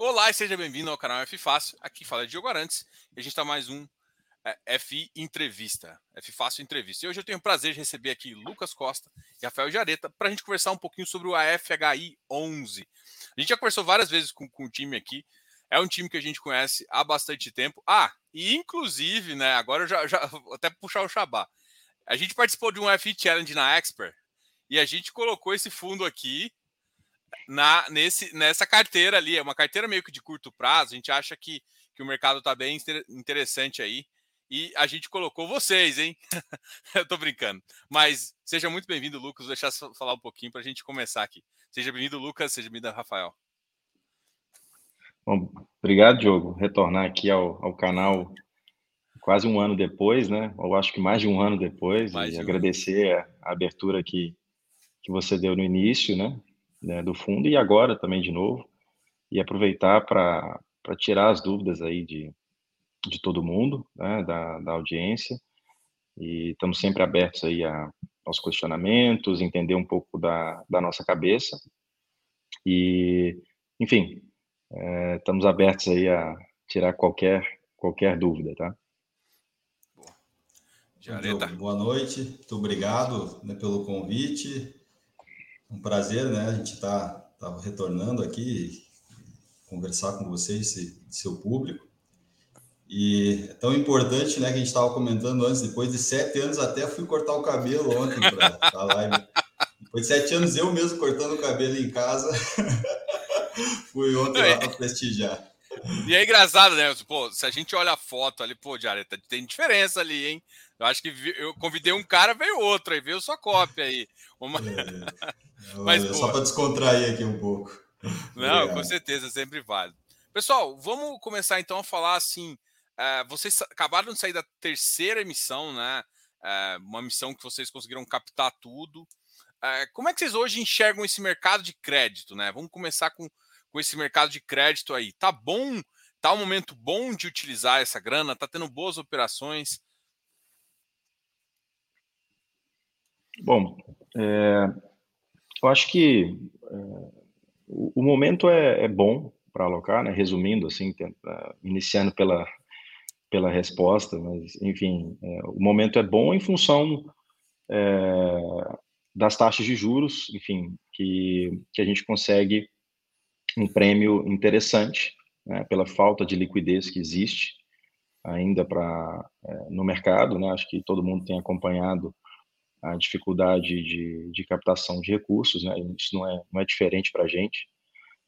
Olá e seja bem-vindo ao canal F Fácil. Aqui fala Diogo Arantes e a gente está mais um é, F Entrevista, F Fácil Entrevista. E hoje eu tenho o prazer de receber aqui Lucas Costa e Rafael Jareta para a gente conversar um pouquinho sobre o AFHI 11. A gente já conversou várias vezes com, com o time aqui. É um time que a gente conhece há bastante tempo. Ah, e inclusive, né? Agora eu já, já vou até puxar o Xabá. A gente participou de um F Challenge na Expert e a gente colocou esse fundo aqui na, nesse, nessa carteira ali. É uma carteira meio que de curto prazo. A gente acha que, que o mercado está bem interessante aí. E a gente colocou vocês, hein? Eu tô brincando. Mas seja muito bem-vindo, Lucas. Vou deixar falar um pouquinho para a gente começar aqui. Seja bem-vindo, Lucas. Seja bem-vindo, Rafael. Bom, obrigado, Diogo. Retornar aqui ao, ao canal quase um ano depois, né? Eu acho que mais de um ano depois. Mais e um agradecer ano. a abertura que, que você deu no início, né? Né, do fundo e agora também de novo, e aproveitar para tirar as dúvidas aí de, de todo mundo, né, da, da audiência, e estamos sempre abertos aí a, aos questionamentos, entender um pouco da, da nossa cabeça, e, enfim, é, estamos abertos aí a tirar qualquer, qualquer dúvida, tá? Boa, boa noite, muito obrigado né, pelo convite um prazer, né? A gente está tá retornando aqui, conversar com vocês, seu público. E é tão importante, né, que a gente estava comentando antes, depois de sete anos até fui cortar o cabelo ontem para a live. Depois de sete anos eu mesmo cortando o cabelo em casa, fui ontem lá para prestigiar. E é engraçado, né? Pô, se a gente olha a foto ali, pô, Diareta, tem diferença ali, hein? Eu acho que eu convidei um cara, veio outro, aí veio sua cópia aí. Uma... É. Mas, só para descontrair aqui um pouco. Não, Obrigado. com certeza, sempre válido. Pessoal, vamos começar então a falar assim. Uh, vocês acabaram de sair da terceira emissão, né? Uh, uma missão que vocês conseguiram captar tudo. Uh, como é que vocês hoje enxergam esse mercado de crédito, né? Vamos começar com, com esse mercado de crédito aí. Tá bom? Tá um momento bom de utilizar essa grana? Tá tendo boas operações? Bom, é, eu acho que é, o, o, momento é, é bom para alocar, né? Resumindo, assim, tenta, iniciando pela pela resposta, mas enfim, é, o momento é bom em função é, das taxas de juros, enfim, que que a gente consegue um prêmio interessante, né? Pela falta de liquidez que existe ainda para é, no mercado, né? Acho que todo mundo tem acompanhado a dificuldade de, de captação de recursos, né? isso não é, não é diferente para a gente.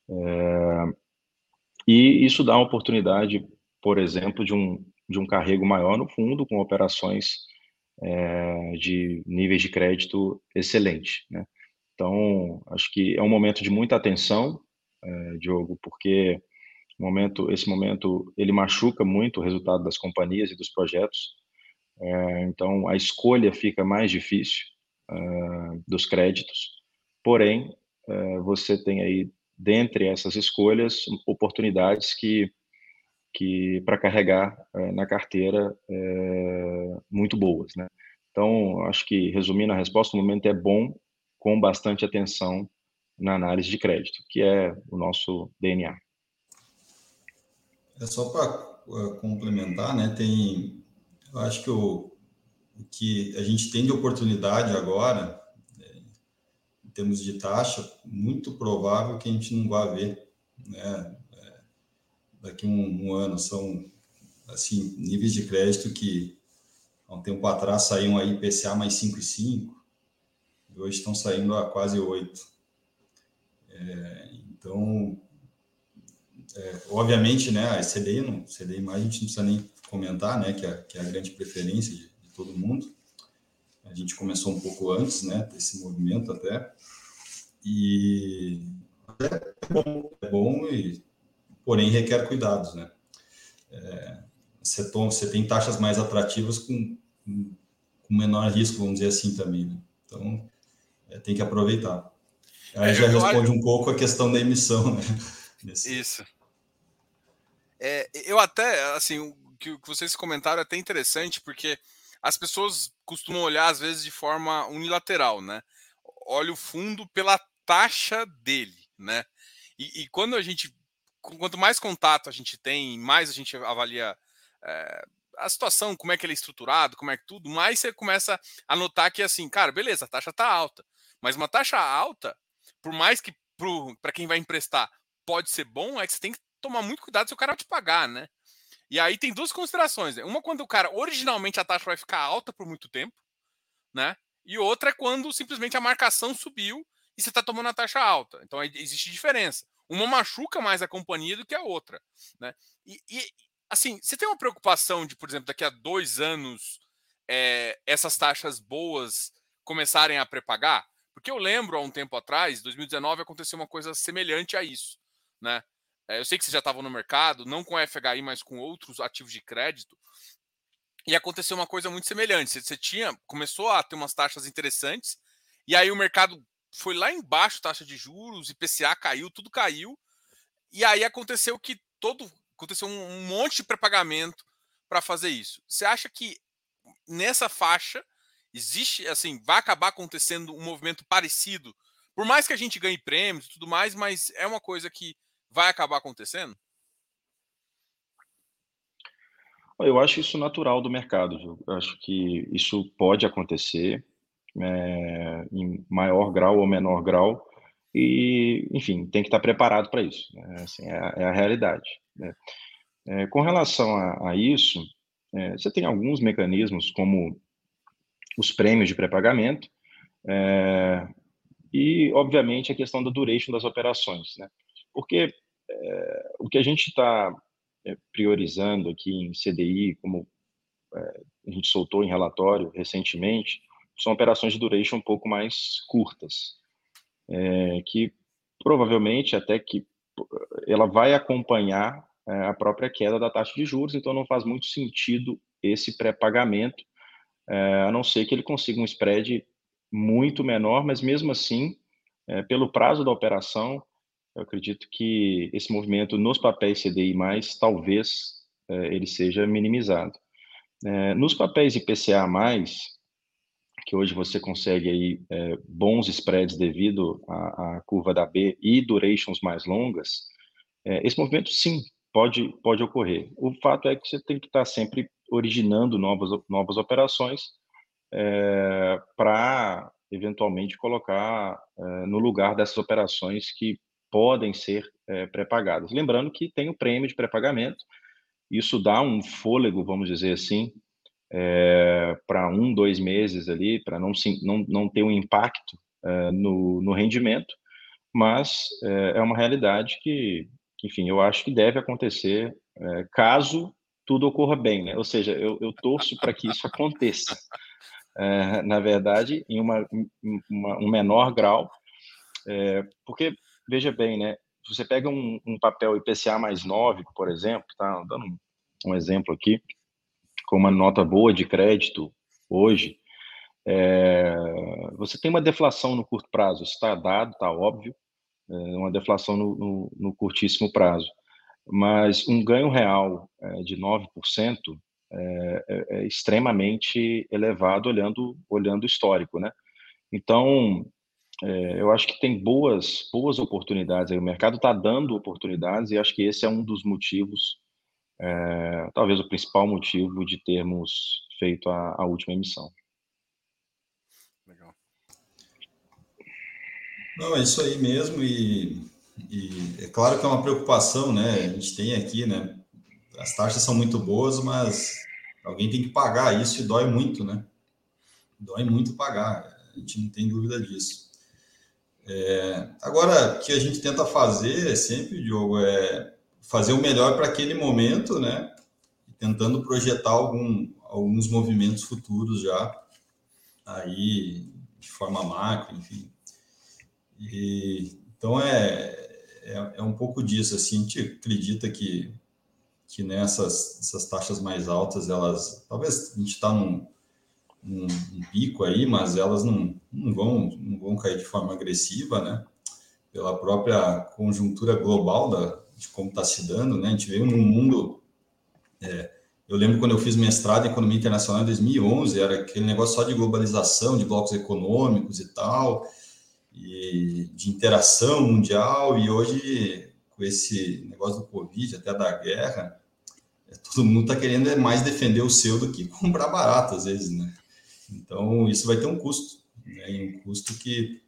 É, e isso dá uma oportunidade, por exemplo, de um, de um carrego maior no fundo, com operações é, de níveis de crédito excelente. Né? Então, acho que é um momento de muita atenção, é, Diogo, porque momento, esse momento ele machuca muito o resultado das companhias e dos projetos, então, a escolha fica mais difícil uh, dos créditos, porém, uh, você tem aí, dentre essas escolhas, oportunidades que, que para carregar uh, na carteira muito boas. Né? Então, acho que, resumindo a resposta, o momento é bom, com bastante atenção na análise de crédito, que é o nosso DNA. É só para complementar, né? Tem eu acho que o, o que a gente tem de oportunidade agora, é, em termos de taxa, muito provável que a gente não vá ver, né? É, daqui um, um ano são assim níveis de crédito que há um tempo atrás saíam aí IPCA mais 5,5 e hoje estão saindo a quase 8. É, então, é, obviamente, né, a CDI, não, CDI mais a gente não precisa nem comentar, né, que é, que é a grande preferência de, de, todo mundo. A gente começou um pouco antes, né, desse movimento até. E é bom, é bom e porém requer cuidados, né? É, você, toma, você tem taxas mais atrativas com, com, menor risco, vamos dizer assim também, né? Então, é, tem que aproveitar. Aí é, já responde um pouco a questão da emissão, né? Isso. É, eu até, assim, que, que vocês comentaram é até interessante, porque as pessoas costumam olhar, às vezes, de forma unilateral, né? Olha o fundo pela taxa dele, né? E, e quando a gente quanto mais contato a gente tem, mais a gente avalia é, a situação, como é que ele é estruturado, como é que tudo, mais você começa a notar que assim, cara, beleza, a taxa tá alta, mas uma taxa alta, por mais que para quem vai emprestar pode ser bom, é que você tem que tomar muito cuidado se o cara vai te pagar, né? E aí tem duas considerações. Né? Uma quando o cara originalmente a taxa vai ficar alta por muito tempo, né? E outra é quando simplesmente a marcação subiu e você está tomando a taxa alta. Então existe diferença. Uma machuca mais a companhia do que a outra, né? E, e assim, você tem uma preocupação de, por exemplo, daqui a dois anos é, essas taxas boas começarem a prepagar? Porque eu lembro há um tempo atrás, 2019, aconteceu uma coisa semelhante a isso, né? É, eu sei que vocês já estavam no mercado, não com FHI, mas com outros ativos de crédito. E aconteceu uma coisa muito semelhante. Você, tinha, começou a ter umas taxas interessantes, e aí o mercado foi lá embaixo, taxa de juros, IPCA caiu, tudo caiu. E aí aconteceu que todo aconteceu um monte de pré-pagamento para fazer isso. Você acha que nessa faixa existe, assim, vai acabar acontecendo um movimento parecido? Por mais que a gente ganhe prêmios e tudo mais, mas é uma coisa que vai acabar acontecendo? Eu acho isso natural do mercado. Eu acho que isso pode acontecer é, em maior grau ou menor grau. E, enfim, tem que estar preparado para isso. Né? Assim, é, é, a realidade. Né? É, com relação a, a isso, é, você tem alguns mecanismos, como os prêmios de pré-pagamento, é, e, obviamente, a questão da duration das operações. Né? Porque é, o que a gente está é, priorizando aqui em CDI, como é, a gente soltou em relatório recentemente, são operações de duration um pouco mais curtas, é, que provavelmente até que ela vai acompanhar a própria queda da taxa de juros, então não faz muito sentido esse pré-pagamento, a não ser que ele consiga um spread muito menor, mas mesmo assim, pelo prazo da operação, eu acredito que esse movimento nos papéis CDI+, talvez é, ele seja minimizado. É, nos papéis IPCA+, que hoje você consegue aí é, bons spreads devido à, à, curva da B e durations mais longas, esse movimento sim pode pode ocorrer. O fato é que você tem que estar sempre originando novas novas operações para eventualmente colocar no lugar dessas operações que podem ser é, pré-pagadas. Lembrando que tem o prêmio de pré-pagamento, isso dá um fôlego, vamos dizer assim, é, para um, dois meses ali, para não, não, não ter um impacto é, no, no rendimento, mas é, uma realidade que, enfim, eu acho que deve acontecer caso tudo ocorra bem, né? Ou seja, eu, eu torço para que isso aconteça. É, na verdade, em uma, uma, um menor grau, é, porque veja bem, né? Você pega um, um papel IPCA mais 9, por exemplo, tá dando um, um, exemplo aqui, com uma nota boa de crédito hoje, é, você tem uma deflação no curto prazo, está dado, está óbvio, é uma deflação no, no, no, curtíssimo prazo, mas um ganho real é, de 9% é, é, é, extremamente elevado olhando, olhando o histórico, né? Então, é, eu acho que tem boas, boas oportunidades. Aí. O mercado está dando oportunidades e acho que esse é um dos motivos, é, talvez o principal motivo de termos feito a, a última emissão. Legal. Não, é isso aí mesmo e, e é claro que é uma preocupação, né? A gente tem aqui, né? As taxas são muito boas, mas alguém tem que pagar isso e dói muito, né? Dói muito pagar. A gente não tem dúvida disso. É, agora, o que a gente tenta fazer sempre, Diogo, é fazer o melhor para aquele momento, né? Tentando projetar algum, alguns movimentos futuros já, aí, de forma macro, enfim. E, então, é, é, é, um pouco disso, assim, a gente acredita que, que nessas essas taxas mais altas, elas, talvez a gente está num um, um, pico aí, mas elas não, não, vão, não vão cair de forma agressiva, né? Pela própria conjuntura global da, de como está se dando, né? A gente veio num mundo. É, eu lembro quando eu fiz mestrado em Economia Internacional em 2011, era aquele negócio só de globalização, de blocos econômicos e tal, e de interação mundial, e hoje, com esse negócio do Covid, até da guerra, é, todo mundo está querendo é mais defender o seu do que comprar barato, às vezes, né? Então, isso vai ter um custo, né? um custo que,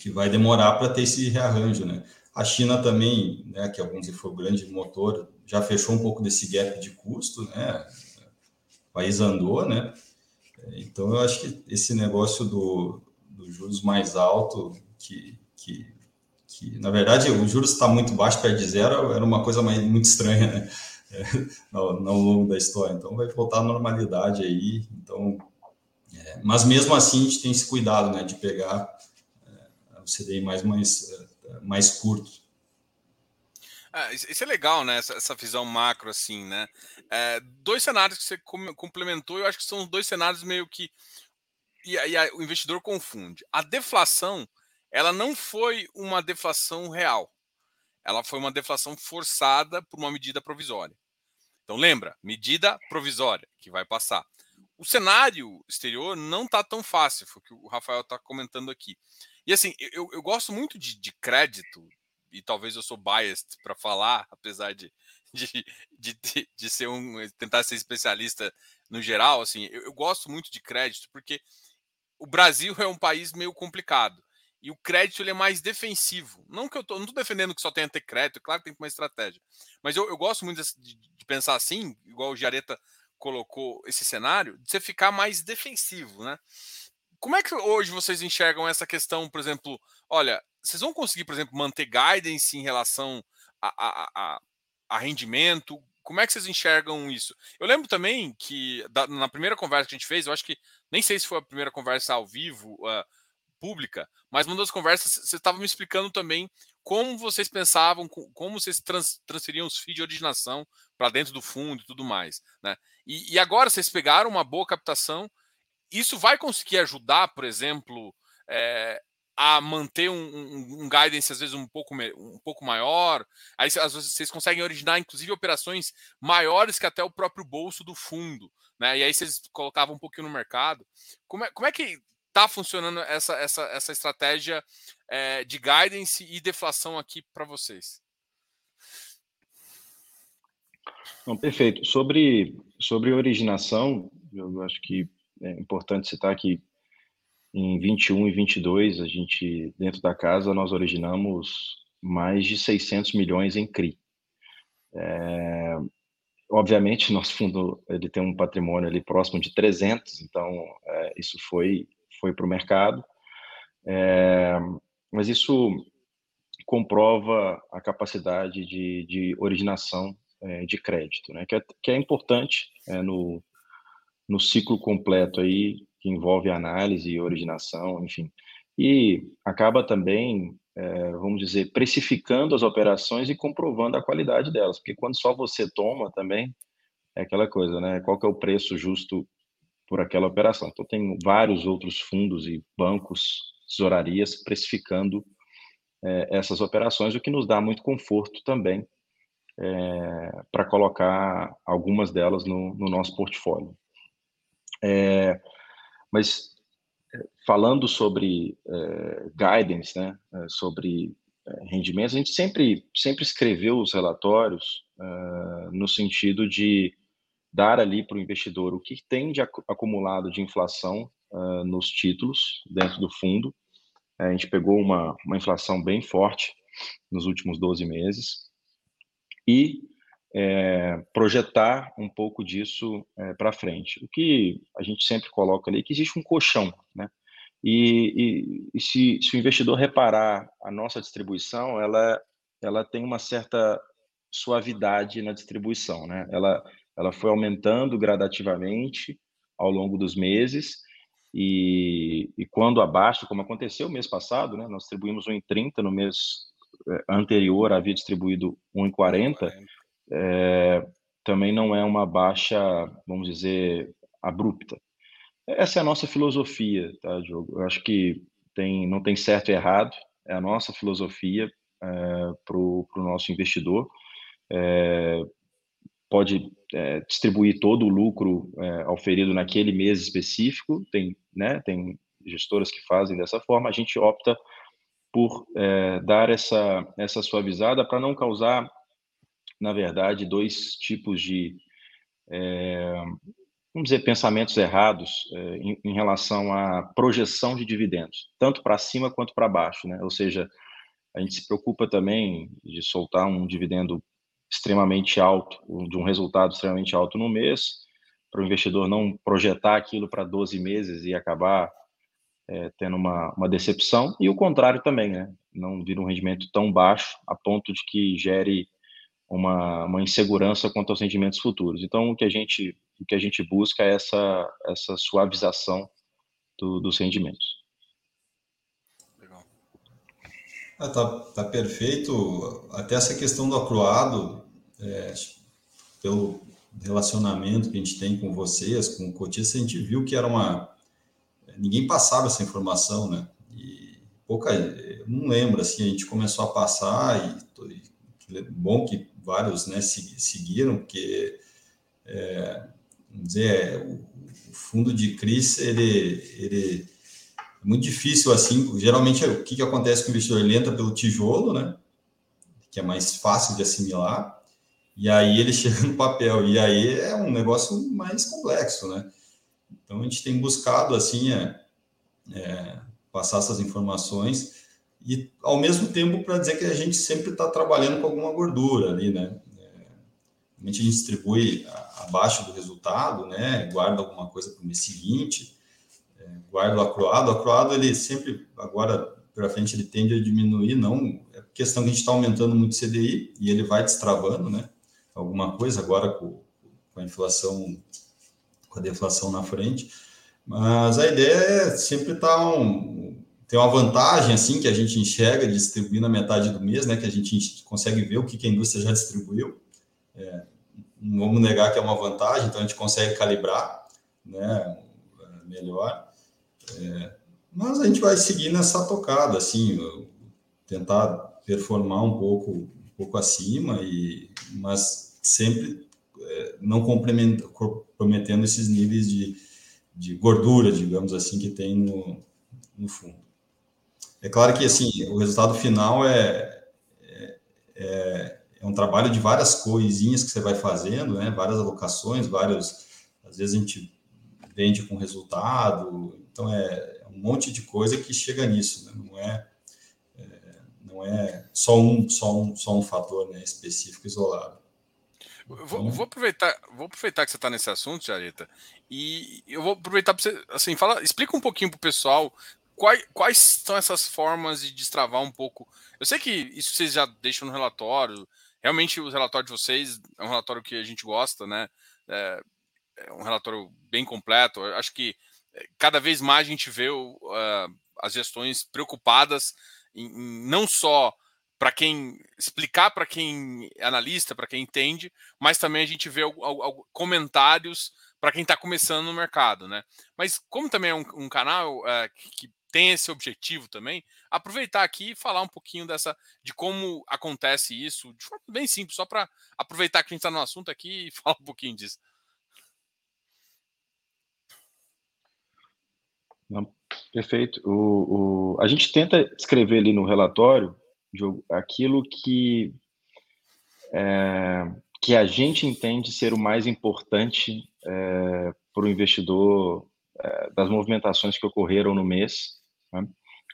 que vai demorar para ter esse rearranjo, né? A China também, né, que alguns foi o grande motor, já fechou um pouco desse gap de custo, né? O país andou, né? Então, eu acho que esse negócio do, do juros mais alto, que, que, que na verdade o juros está muito baixo, perto de zero, era uma coisa mais, muito estranha, né? É, ao longo da história. Então, vai voltar à normalidade aí. Então, é, mas mesmo assim, a gente tem esse cuidado, né, de pegar é, o CDI mais, mais é, mais curto. Ah, isso é legal, né? Essa, essa, visão macro, assim, né? É, dois cenários que você complementou, eu acho que são dois cenários meio que. E, e o investidor confunde. A deflação, ela não foi uma deflação real. Ela foi uma deflação forçada por uma medida provisória. Então, lembra, medida provisória que vai passar. O cenário exterior não está tão fácil, foi o que o Rafael está comentando aqui. E assim, eu, eu gosto muito de, de crédito, e talvez eu sou biased para falar, apesar de, de, de, de, ser um. tentar ser especialista no geral, assim, eu, eu gosto muito de crédito, porque o Brasil é um país meio complicado. E o crédito ele é mais defensivo. Não que eu tô, não estou defendendo que só tenha que ter crédito, claro que tem uma estratégia. Mas eu, eu gosto muito de, de, pensar assim, igual o Jareta colocou esse cenário, de você ficar mais defensivo, né? Como é que hoje vocês enxergam essa questão, por exemplo, olha, vocês vão conseguir, por exemplo, manter guidance em relação a, a, a, a rendimento? Como é que vocês enxergam isso? Eu lembro também que da, na primeira conversa que a gente fez, eu acho que nem sei se foi a primeira conversa ao vivo, uh, pública, mas uma das conversas você estava me explicando também como vocês pensavam, como vocês trans, transferiam os FIIs de originação para dentro do fundo e tudo mais. Né? E, e, agora vocês pegaram uma boa captação isso vai conseguir ajudar, por exemplo, é, a manter um, um, um, guidance às vezes um pouco, um pouco maior. Aí às vezes vocês conseguem originar, inclusive, operações maiores que até o próprio bolso do fundo. Né? E aí vocês colocavam um pouquinho no mercado. Como é, como é que está funcionando essa, essa, essa estratégia é, de guidance e deflação aqui para vocês? Não, perfeito. Sobre, sobre originação, eu acho que é importante citar que em 21 e 22, a gente, dentro da casa, nós originamos mais de 600 milhões em CRI. É, obviamente, nosso fundo ele tem um patrimônio ali próximo de 300, então é, isso foi, foi para o mercado. É, mas isso comprova a capacidade de, de originação é, de crédito, né? que, é, que é importante é, no, no ciclo completo aí, que envolve análise e originação, enfim. E acaba também, é, vamos dizer, precificando as operações e comprovando a qualidade delas, porque quando só você toma também, é aquela coisa, né? Qual que é o preço justo por aquela operação? Então, tem vários outros fundos e bancos, tesourarias, precificando é, essas operações, o que nos dá muito conforto também é, para colocar algumas delas no, no nosso portfólio. É, mas é, falando sobre é, guidance, né, é, sobre é, rendimentos, a gente sempre, sempre escreveu os relatórios no sentido de dar ali para o investidor o que tem de acumulado de inflação nos títulos dentro do fundo. A gente pegou uma, uma inflação bem forte nos últimos 12 meses e é, projetar um pouco disso é, para frente. O que a gente sempre coloca ali é que existe um colchão, né? E, e, e se, se, o investidor reparar a nossa distribuição, ela, ela tem uma certa suavidade na distribuição, né? Ela, ela foi aumentando gradativamente ao longo dos meses e, e quando abaixo, como aconteceu mês passado, né? Nós distribuímos 1,30 no mês anterior havia distribuído 1,40 é, também não é uma baixa, vamos dizer, abrupta. Essa é a nossa filosofia, tá, Diogo? Eu acho que tem, não tem certo e errado, é a nossa filosofia é, para o nosso investidor. É, pode é, distribuir todo o lucro é, auferido naquele mês específico, tem, né, tem gestoras que fazem dessa forma, a gente opta por é, dar essa, essa suavizada para não causar, na verdade, dois tipos de, é, vamos dizer, pensamentos errados é, em, em, relação à projeção de dividendos, tanto para cima quanto para baixo, né? Ou seja, a gente se preocupa também de soltar um dividendo extremamente alto, de um resultado extremamente alto no mês, para o investidor não projetar aquilo para 12 meses e acabar é, tendo uma, uma decepção, e o contrário também, né? Não vir um rendimento tão baixo a ponto de que gere uma, uma insegurança quanto aos rendimentos futuros. Então, o que a gente, o que a gente busca é essa, essa suavização do, dos rendimentos. Legal. Ah, tá, tá perfeito. Até essa questão do acruado, é, pelo relacionamento que a gente tem com vocês, com o cotista, a gente viu que era uma ninguém passava essa informação, né? E pouca, não lembro assim, a gente começou a passar e, e bom que vários, né, seguiram, porque é, vamos dizer, é, o, o, fundo de crise ele, ele é muito difícil assim. Geralmente, o que, que acontece com o investidor? Ele entra pelo tijolo, né? Que é mais fácil de assimilar, e aí ele chega no papel, e aí é um negócio mais complexo, né? Então a gente tem buscado assim é, é, passar essas informações e ao mesmo tempo para dizer que a gente sempre está trabalhando com alguma gordura ali, né? É, a gente distribui abaixo do resultado, né? Guarda alguma coisa para o mês seguinte, é, guarda o acroado. O acroado ele sempre agora para frente ele tende a diminuir, não é questão que a gente está aumentando muito o CDI e ele vai destravando, né? Alguma coisa agora com, com a inflação a deflação na frente. Mas a ideia é sempre estar tá um, uma vantagem assim que a gente enxerga de distribuir na metade do mês, né? Que a gente consegue ver o que, que a indústria já distribuiu. É, não vamos negar que é uma vantagem, então a gente consegue calibrar, né? Melhor. É, mas a gente vai seguir nessa tocada, assim, tentar performar um pouco, um pouco acima e, mas sempre não comprometendo esses níveis de, de gordura, digamos assim, que tem no, no fundo. É claro que assim o resultado final é, é, é, é um trabalho de várias coisinhas que você vai fazendo, né? várias alocações, vários. Às vezes a gente vende com resultado, então é, é um monte de coisa que chega nisso, né? não é, é, não é só um só um só um fator né, específico isolado. Vou, uhum. vou, aproveitar, vou aproveitar que você está nesse assunto, Jareta, e eu vou aproveitar para você, assim, fala, explica um pouquinho para o pessoal quais, quais são essas formas de destravar um pouco. Eu sei que isso vocês já deixam no relatório, realmente o relatório de vocês é um relatório que a gente gosta, né? É, é um relatório bem completo. Eu acho que é, cada vez mais a gente vê uh, as gestões preocupadas em, em não só para quem explicar para quem é analista, para quem entende, mas também a gente vê comentários para quem está começando no mercado, né? Mas como também é um, um canal é, que, tem esse objetivo também, aproveitar aqui e falar um pouquinho dessa de como acontece isso, de forma bem simples, só para aproveitar que a gente está no assunto aqui e falar um pouquinho disso. Não, perfeito. O, o, a gente tenta escrever ali no relatório Diogo, aquilo que é, que a gente entende ser o mais importante é, para o investidor é, das movimentações que ocorreram no mês, né,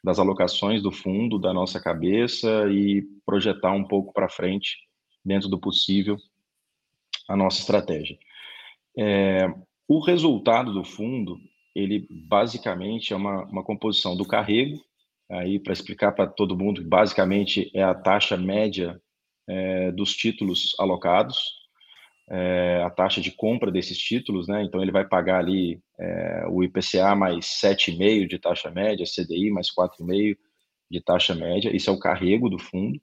das alocações do fundo, da nossa cabeça e projetar um pouco para frente, dentro do possível, a nossa estratégia. É, o resultado do fundo, ele basicamente é uma, uma composição do carrego, aí para explicar para todo mundo, basicamente é a taxa média é, dos títulos alocados, é, a taxa de compra desses títulos, né? Então ele vai pagar ali é, o IPCA mais 7,5 de taxa média, CDI mais 4,5 de taxa média, isso é o carrego do fundo.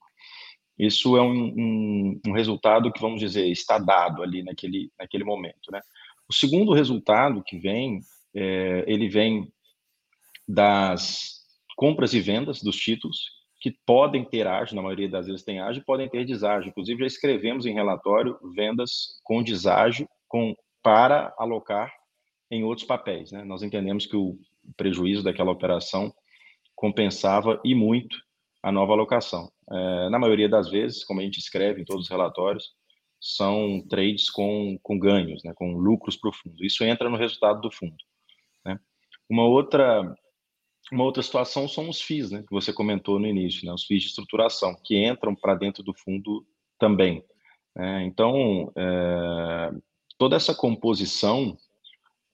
Isso é um, um, um, resultado que, vamos dizer, está dado ali naquele, naquele momento, né? O segundo resultado que vem, é, ele vem das compras e vendas dos títulos, que podem ter ágio, na maioria das vezes tem ágio, podem ter deságio. Inclusive, já escrevemos em relatório vendas com deságio com, para alocar em outros papéis. Né? Nós entendemos que o prejuízo daquela operação compensava e muito a nova alocação. É, na maioria das vezes, como a gente escreve em todos os relatórios, são trades com, com ganhos, né, com lucros fundo. Isso entra no resultado do fundo. Né? Uma outra uma outra situação são os FIIs, né, que você comentou no início, né, os FIIs de estruturação, que entram para dentro do fundo também. Né? então, é, toda essa composição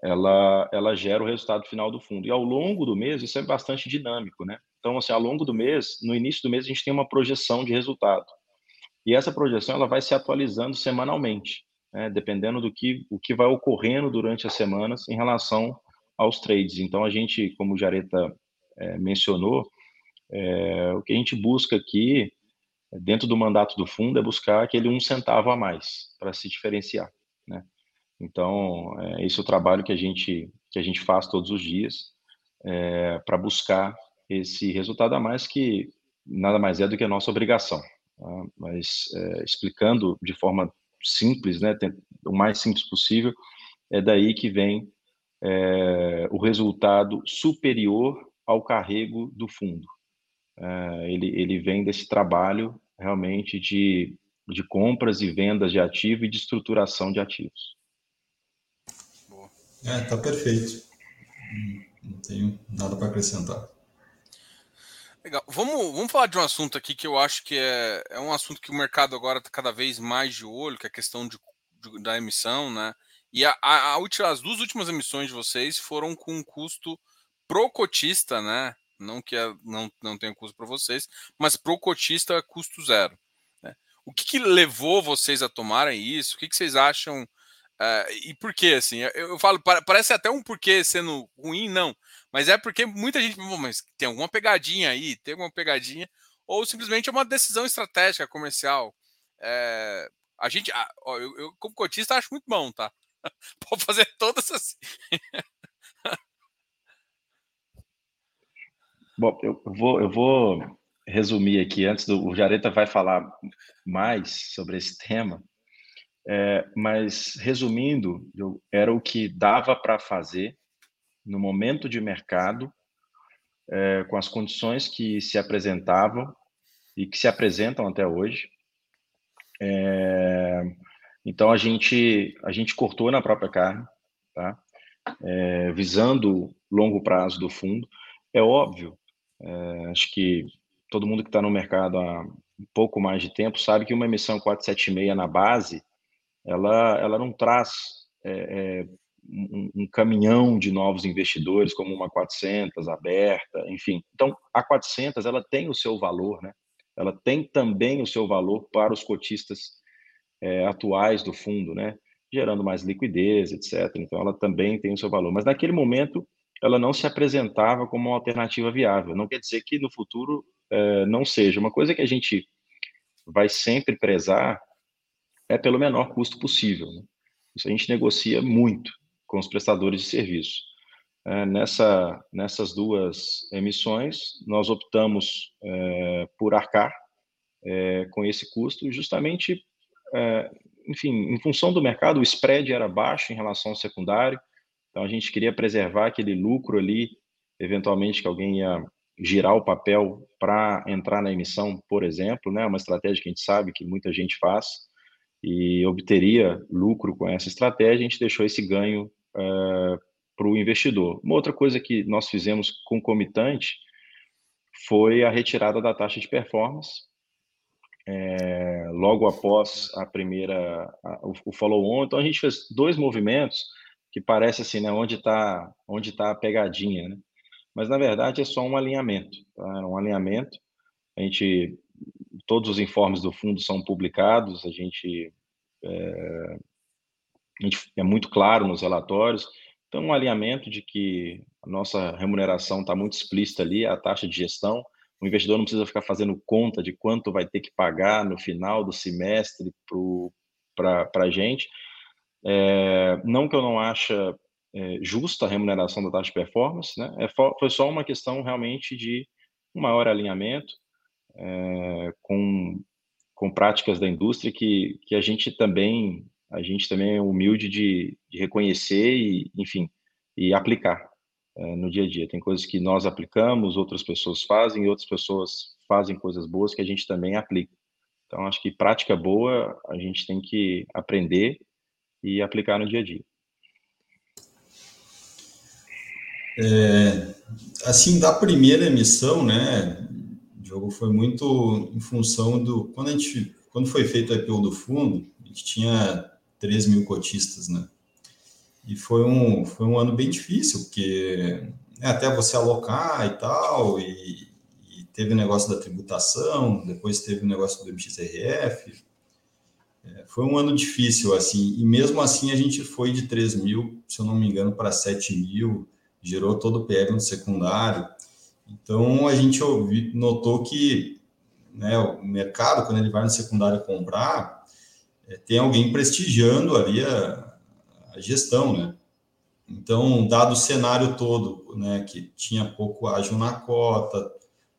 ela, ela gera o resultado final do fundo. E ao longo do mês, isso é bastante dinâmico, né? Então, assim, ao longo do mês, no início do mês, a gente tem uma projeção de resultado. E essa projeção ela vai se atualizando semanalmente, né? dependendo do que, o que vai ocorrendo durante as semanas em relação aos trades. Então, a gente, como o Jareta é, mencionou, é, o que a gente busca aqui, dentro do mandato do fundo, é buscar aquele um centavo a mais para se diferenciar, né? Então, é esse é o trabalho que a gente, que a gente faz todos os dias é, para buscar esse resultado a mais que nada mais é do que a nossa obrigação. Tá? Mas é, explicando de forma simples, né, o mais simples possível, é daí que vem é, o resultado superior ao carrego do fundo. É, ele, ele vem desse trabalho realmente de, de compras e vendas de ativo e de estruturação de ativos. É, tá perfeito. Não tenho nada para acrescentar. Legal. Vamos, vamos falar de um assunto aqui que eu acho que é, é um assunto que o mercado agora está cada vez mais de olho, que é a questão de, de da emissão, né? E a, a, a, as duas últimas emissões de vocês foram com um custo pro cotista, né? Não que é, não, não tenha custo para vocês, mas pro cotista custo zero. Né? O que, que, levou vocês a tomarem isso? O que, que vocês acham Uh, e por que, assim? Eu, eu, falo, parece até um porquê sendo ruim, não. Mas é porque muita gente, mas tem alguma pegadinha aí, tem alguma pegadinha, ou simplesmente é uma decisão estratégica comercial. É, a gente, ó, eu, eu, como cotista, acho muito bom, tá? Pode fazer todas assim. bom, eu vou, eu vou resumir aqui, antes do. O Jareta vai falar mais sobre esse tema. É, mas, resumindo, eu, era o que dava para fazer no momento de mercado, é, com as condições que se apresentavam e que se apresentam até hoje. É, então, a gente, a gente cortou na própria carne, tá? É, visando longo prazo do fundo. É óbvio, é, acho que todo mundo que está no mercado há um pouco mais de tempo sabe que uma emissão 476 na base ela, ela não traz é, é, um, um, caminhão de novos investidores, como uma 400 aberta, enfim. Então, a 400 ela tem o seu valor, né? ela tem também o seu valor para os cotistas é, atuais do fundo, né? gerando mais liquidez, etc. Então, ela também tem o seu valor. Mas naquele momento, ela não se apresentava como uma alternativa viável. Não quer dizer que no futuro é, não seja. Uma coisa que a gente vai sempre prezar é pelo menor custo possível. Né? Isso a gente negocia muito com os prestadores de serviço. É, nessa, nessas duas emissões, nós optamos é, por arcar é, com esse custo, justamente, enfim, em função do mercado, o spread era baixo em relação ao secundário, então a gente queria preservar aquele lucro ali, eventualmente que alguém ia girar o papel para entrar na emissão, por exemplo, né, uma estratégia que a gente sabe que muita gente faz, e obteria lucro com essa estratégia, a gente deixou esse ganho uh, para o investidor. Uma outra coisa que nós fizemos concomitante foi a retirada da taxa de performance, é, logo após a primeira, a, o follow-on. Então, a gente fez dois movimentos que parece assim, né, onde está onde tá a pegadinha, né? Mas, na verdade, é só um alinhamento, tá? É um alinhamento. A gente todos os informes do fundo são publicados, a gente, é, a gente é muito claro nos relatórios. Então, um alinhamento de que a nossa remuneração está muito explícita ali, a taxa de gestão. O investidor não precisa ficar fazendo conta de quanto vai ter que pagar no final do semestre para a gente. É, não que eu não ache é, justa a remuneração da taxa de performance, né? É, foi só uma questão realmente de um maior alinhamento é, com, com práticas da indústria que, que a gente também a gente também é humilde de, de reconhecer e, enfim, e aplicar é, no dia a dia. Tem coisas que nós aplicamos, outras pessoas fazem e outras pessoas fazem coisas boas que a gente também aplica. Então, acho que prática boa a gente tem que aprender e aplicar no dia a dia. É, assim, da primeira emissão, né, o jogo foi muito em função do. Quando, a gente, quando foi feito o IPO do fundo, a gente tinha 3 mil cotistas, né? E foi um, foi um ano bem difícil, porque né, até você alocar e tal, e, e, teve o negócio da tributação, depois teve o negócio do MXRF. É, foi um ano difícil, assim, e mesmo assim a gente foi de 3 mil, se eu não me engano, para 7 mil, gerou todo o PL no secundário. Então a gente ouvi, notou que né, o mercado, quando ele vai no secundário comprar, é, tem alguém prestigiando ali a, a gestão, né? Então, dado o cenário todo, né, que tinha pouco ágil na cota,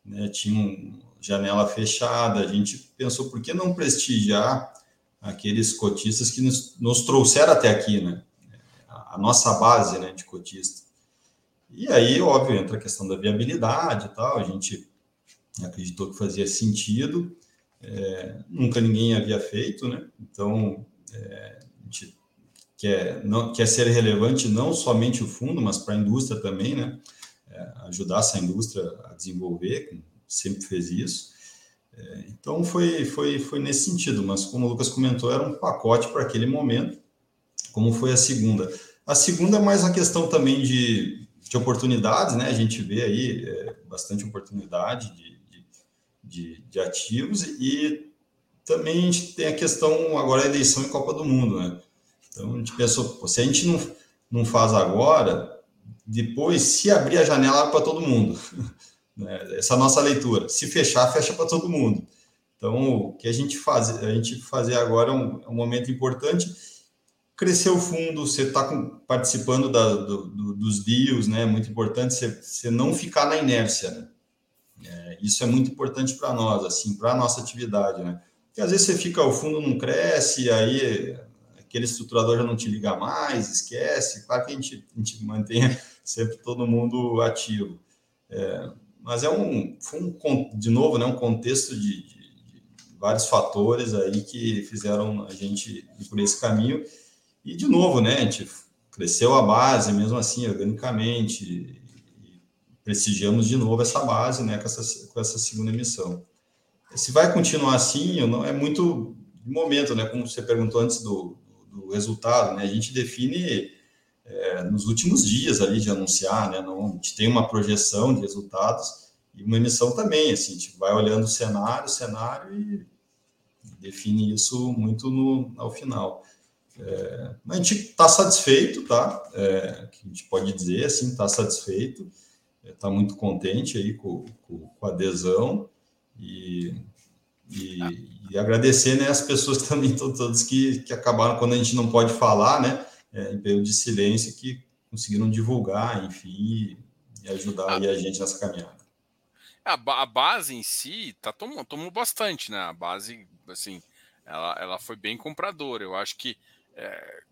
né, tinha um, janela fechada, a gente pensou por que não prestigiar aqueles cotistas que nos, nos trouxeram até aqui, né? A, nossa base, né, de cotista. E aí, óbvio, entra a questão da viabilidade e tal, a gente acreditou que fazia sentido, é, nunca ninguém havia feito, né? Então, é, a gente quer, não, quer ser relevante não somente o fundo, mas para a indústria também, né? É, ajudar essa indústria a desenvolver, sempre fez isso. É, então foi, foi, foi nesse sentido, mas como o Lucas comentou, era um pacote para aquele momento, como foi a segunda. A segunda é mais a questão também de, de oportunidades, né? A gente vê aí é, bastante oportunidade de, de, de, ativos e também a gente tem a questão agora a eleição em Copa do Mundo, né? Então, a gente pensou, se a gente não, não faz agora, depois, se abrir a janela, para todo mundo. Né? Essa nossa leitura. Se fechar, fecha para todo mundo. Então, o que a gente faz, a gente fazer agora é um, é um momento importante. Crescer o fundo, você está participando da, do, do, dos deals, né? É muito importante você, você não ficar na inércia, né? É, isso é muito importante para nós, assim, para a nossa atividade, né? Porque às vezes você fica, o fundo não cresce, aí aquele estruturador já não te liga mais, esquece. Claro que a gente, a gente mantenha sempre todo mundo ativo. É, mas é um, foi um, de novo, né, um contexto de, de, de, vários fatores aí que fizeram a gente ir por esse caminho. E, de novo, né, a gente cresceu a base, mesmo assim, organicamente, prestigiamos de novo essa base né, com, essa, com essa segunda emissão. Se vai continuar assim, não é muito momento, né? Como você perguntou antes do, do resultado, né? A gente define é, nos últimos dias ali de anunciar, né? Não, a gente tem uma projeção de resultados e uma emissão também, assim, a gente vai olhando o cenário, cenário e define isso muito no, ao final. É, a gente está satisfeito, tá? É, a gente pode dizer assim, está satisfeito, está muito contente aí com, com, com a adesão e e, e, agradecer né, as pessoas também, todas que, que acabaram, quando a gente não pode falar, né, é, em período de silêncio, que conseguiram divulgar, enfim, e, e ajudar a, a gente nessa caminhada. A, a, base em si tá tomando, tomou bastante, né? A base, assim, ela, ela foi bem compradora. Eu acho que é,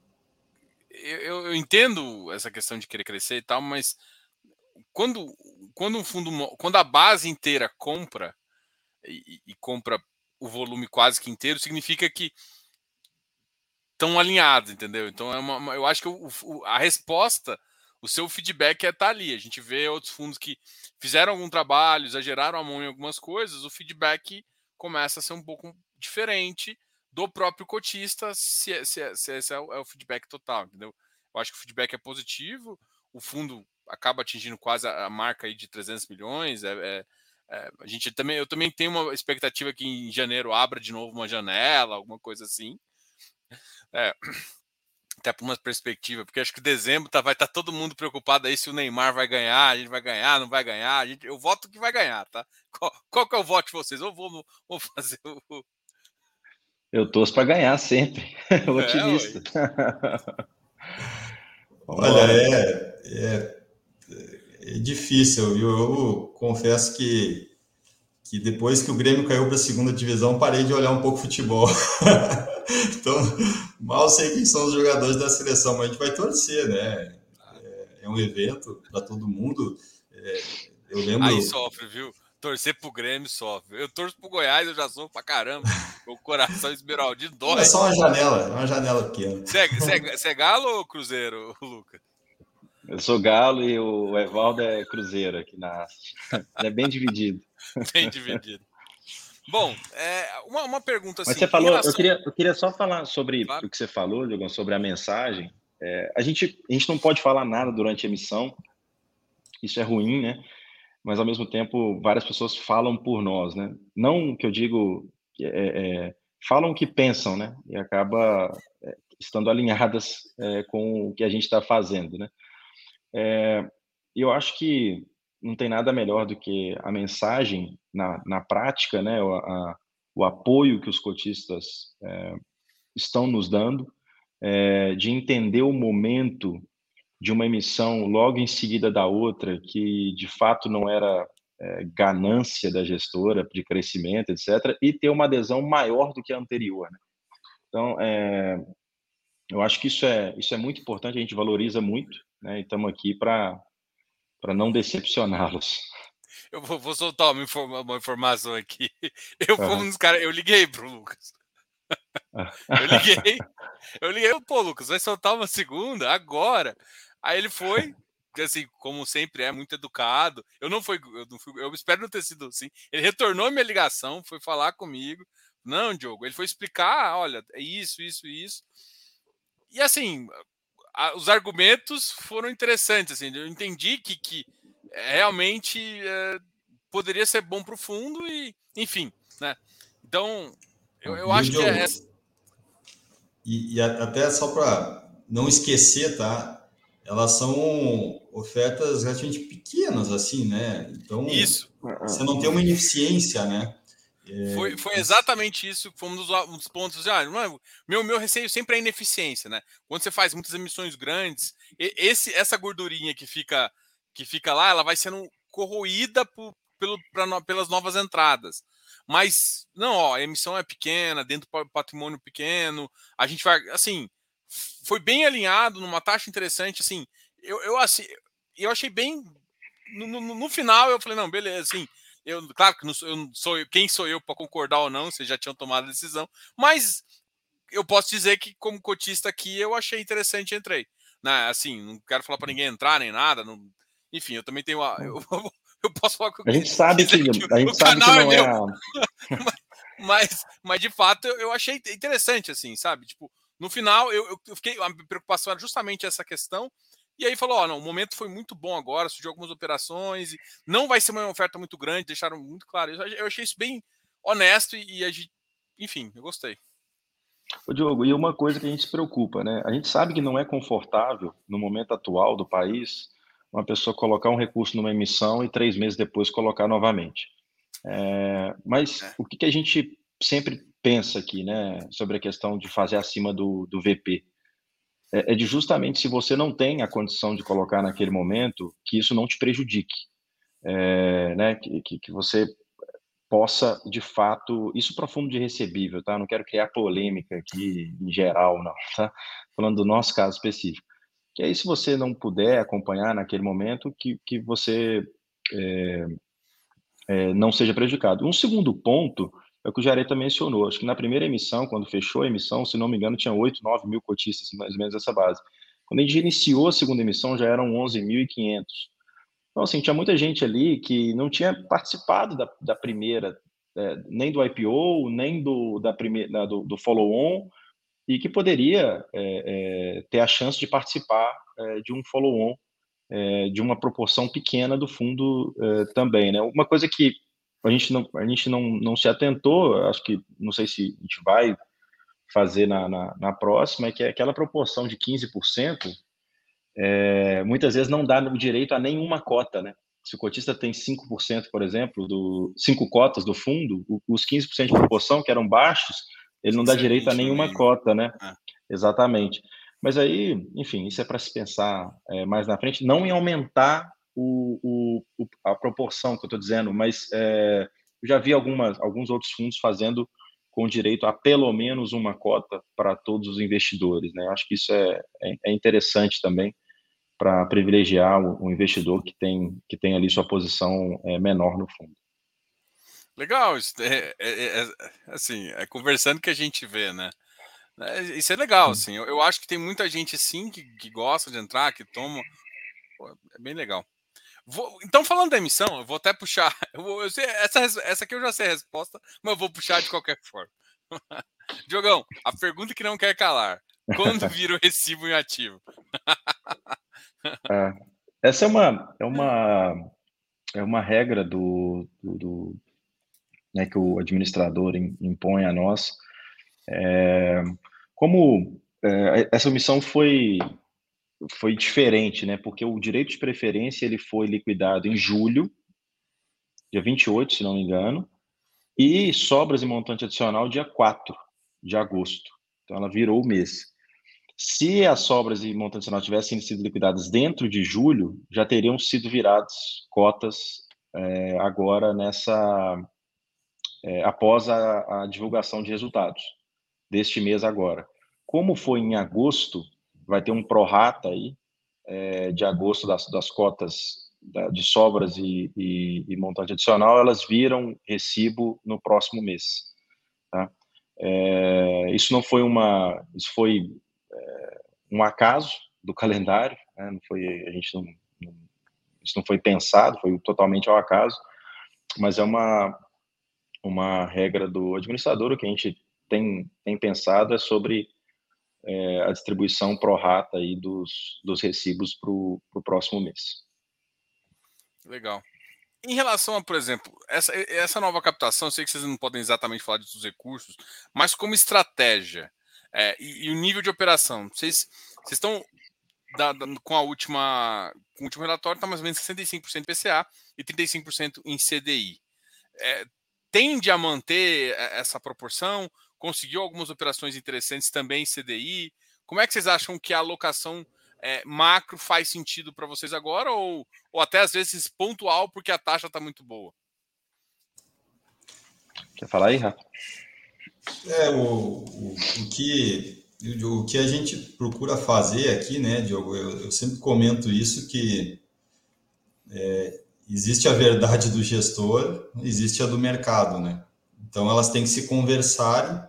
eu, eu, entendo essa questão de querer crescer e tal, mas quando, quando um fundo, quando a base inteira compra, e, e compra o volume quase que inteiro, significa que estão alinhados, entendeu? Então é uma, eu acho que o, o, a resposta, o seu feedback é estar tá ali. A gente vê outros fundos que fizeram algum trabalho, exageraram a mão em algumas coisas, o feedback começa a ser um pouco diferente do próprio cotista, se, se, se esse é o, é o feedback total, entendeu? Eu acho que o feedback é positivo, o fundo acaba atingindo quase a, a marca aí de 300 milhões, é, é é, a gente também, eu também tenho uma expectativa que em janeiro abra de novo uma janela, alguma coisa assim. É, até para uma perspectiva, porque acho que dezembro tá, vai estar tá todo mundo preocupado aí se o Neymar vai ganhar, a gente vai ganhar, não vai ganhar. A gente, eu voto que vai ganhar, tá? Qual, qual que é o voto de vocês? Eu vou, vou fazer o. Eu torço para ganhar sempre. É, Otimista. Olha, é, é é difícil, viu? Eu confesso que, que depois que o Grêmio caiu para a segunda divisão, parei de olhar um pouco futebol. então, mal sei quem são os jogadores da seleção, mas a gente vai torcer, né? É, é um evento para todo mundo. É, eu lembro. Aí sofre, viu? torcer pro Grêmio só. Eu torço pro Goiás, eu já sou pra caramba. o coração esmeraldino dói. É só uma janela, uma janela pequena. Você é, você é, você é Galo ou Cruzeiro, Lucas? Eu sou Galo e o Evaldo é Cruzeiro aqui na. É bem dividido. Bem dividido. Bom, é, uma, uma pergunta assim. Mas você falou, relação... eu, queria, eu queria só falar sobre claro. o que você falou, Diogão, sobre a mensagem. É, a, gente, a gente não pode falar nada durante a emissão, isso é ruim, né? Mas ao mesmo tempo, várias pessoas falam por nós, né? Não que eu digo, é, é, falam o que pensam, né? E acaba é, estando alinhadas é, com o que a gente está fazendo, né? É, eu acho que não tem nada melhor do que a mensagem na, na prática, né? O, a, o apoio que os cotistas é, estão nos dando, é, de entender o momento de uma emissão logo em seguida da outra, que de fato não era é, ganância da gestora de crescimento, etc., e ter uma adesão maior do que a anterior. Né? Então, é, eu acho que isso é, isso é muito importante, a gente valoriza muito, né? e estamos aqui para não decepcioná-los. Eu vou, vou soltar uma, informa, uma, informação aqui. Eu, uhum. um cara, eu liguei para o Lucas. eu liguei, eu liguei, pô, Lucas, vai soltar uma segunda agora. Aí ele foi, assim, como sempre é, muito educado. Eu não fui, eu, não fui, eu espero não ter sido assim. Ele retornou minha ligação, foi falar comigo. Não, Diogo, ele foi explicar, olha, é isso, isso, isso. E assim, a, os argumentos foram interessantes, assim, eu entendi que, que realmente é, poderia ser bom para o fundo e, enfim, né? Então, eu, eu acho que é essa... E, e até só para não esquecer, tá? elas são ofertas relativamente pequenas, assim, né? Então, isso. você não tem uma ineficiência, né? É, foi, foi exatamente isso que foi um dos, um dos pontos. Ah, meu, meu receio sempre é a ineficiência, né? Quando você faz muitas emissões grandes, esse, essa gordurinha que fica, que fica lá, ela vai sendo corroída por, pelo, pra, pelas novas entradas. Mas, não, ó, a emissão é pequena, dentro do patrimônio pequeno, a gente vai, assim, foi bem alinhado, numa taxa interessante, assim, eu, eu, assim, eu achei bem, no, no, no final eu falei, não, beleza, assim, eu, claro que não sou, eu sou quem sou eu para concordar ou não, vocês já tinham tomado a decisão, mas eu posso dizer que como cotista aqui eu achei interessante entrei, né? Assim, não quero falar para ninguém entrar nem nada, não, enfim, eu também tenho a, eu, eu posso falar com a gente sabe que, que a gente sabe que não é, é mas, mas de fato eu achei interessante assim, sabe? Tipo, no final, eu, eu fiquei. A preocupação era justamente essa questão. E aí falou: ó, não, o momento foi muito bom agora, surgiu algumas operações, e não vai ser uma oferta muito grande, deixaram muito claro. Eu achei isso bem honesto e, e a gente, enfim, eu gostei. Ô, Diogo, e uma coisa que a gente se preocupa, né? A gente sabe que não é confortável, no momento atual do país, uma pessoa colocar um recurso numa emissão e três meses depois colocar novamente. É, mas é. o que, que a gente sempre pensa aqui, né, sobre a questão de fazer acima do, do VP. É, é de justamente se você não tem a condição de colocar naquele momento, que isso não te prejudique. É, né, que, que, você possa, de fato, isso para fundo de recebível, tá? Não quero criar polêmica aqui em geral, não, tá? Falando do nosso caso específico. Que aí, se você não puder acompanhar naquele momento, que, que você é, é, não seja prejudicado. Um segundo ponto é o que o Jareta mencionou. Acho que na primeira emissão, quando fechou a emissão, se não me engano, tinha 8, 9 mil cotistas, mais ou menos essa base. Quando a gente iniciou a segunda emissão, já eram 11.500. Então, assim, tinha muita gente ali que não tinha participado da, da primeira, é, nem do IPO, nem do, da primeira, do, do follow-on, e que poderia é, é, ter a chance de participar é, de um follow-on é, de uma proporção pequena do fundo é, também. Né? Uma coisa que a gente não, a gente não, não se atentou, acho que, não sei se a gente vai fazer na, na, na próxima, é que aquela proporção de 15%, é, muitas vezes não dá direito a nenhuma cota, né? Se o cotista tem 5%, por exemplo, do cinco cotas do fundo, os 15% de proporção, que eram baixos, ele não dá direito a nenhuma cota, né? É. Exatamente. Mas aí, enfim, isso é para se pensar é, mais na frente, não em aumentar o, o, a proporção que eu estou dizendo, mas é, eu já vi algumas, alguns outros fundos fazendo com direito a pelo menos uma cota para todos os investidores. Né? Acho que isso é, é, é interessante também para privilegiar o, o, investidor que tem, que tem ali sua posição é, menor no fundo. Legal, é, é, é, é, assim, é conversando que a gente vê, né? Isso é legal, assim. Eu, eu, acho que tem muita gente sim que, que gosta de entrar, que toma. Pô, é bem legal. Vou, então, falando da emissão, eu vou até puxar. Eu vou, eu sei, essa, essa aqui eu já sei a resposta, mas eu vou puxar de qualquer forma. Diogão, a pergunta que não quer calar: quando vira o recibo em ativo? é, essa é uma, é uma, é uma regra do, do, do né, que o administrador impõe a nós. É, como é, essa omissão foi foi diferente, né? Porque o direito de preferência ele foi liquidado em julho, dia 28, se não me engano, e sobras e montante adicional dia 4 de agosto. Então ela virou o mês. Se as sobras e montante adicional tivessem sido liquidadas dentro de julho, já teriam sido viradas cotas é, agora nessa é, após a, a divulgação de resultados deste mês agora. Como foi em agosto, vai ter um prorata aí é, de agosto das, das cotas da, de sobras e, e, e, montante adicional, elas viram recibo no próximo mês. Tá? É, isso não foi uma, isso foi é, um acaso do calendário, né? não foi, a gente não, não, isso não foi pensado, foi totalmente ao acaso, mas é uma uma regra do administrador, o que a gente tem, tem pensado é sobre é, a distribuição pro rata aí dos, dos recibos para o próximo mês. Legal. Em relação a, por exemplo, essa, essa nova captação, eu sei que vocês não podem exatamente falar dos recursos, mas como estratégia é, e, e, o nível de operação, vocês, vocês estão da, da, com a última, com o último relatório, está mais ou menos 65% PCA e 35% em CDI. É, tende a manter é, essa proporção? Conseguiu algumas operações interessantes também em CDI? Como é que vocês acham que a alocação é, macro faz sentido para vocês agora ou, ou até às vezes pontual porque a taxa está muito boa? Quer falar aí, Rafa? É, o, o, o, que, o que a gente procura fazer aqui, né, Diogo, eu, eu sempre comento isso, que é, existe a verdade do gestor, existe a do mercado, né? Então elas têm que se conversarem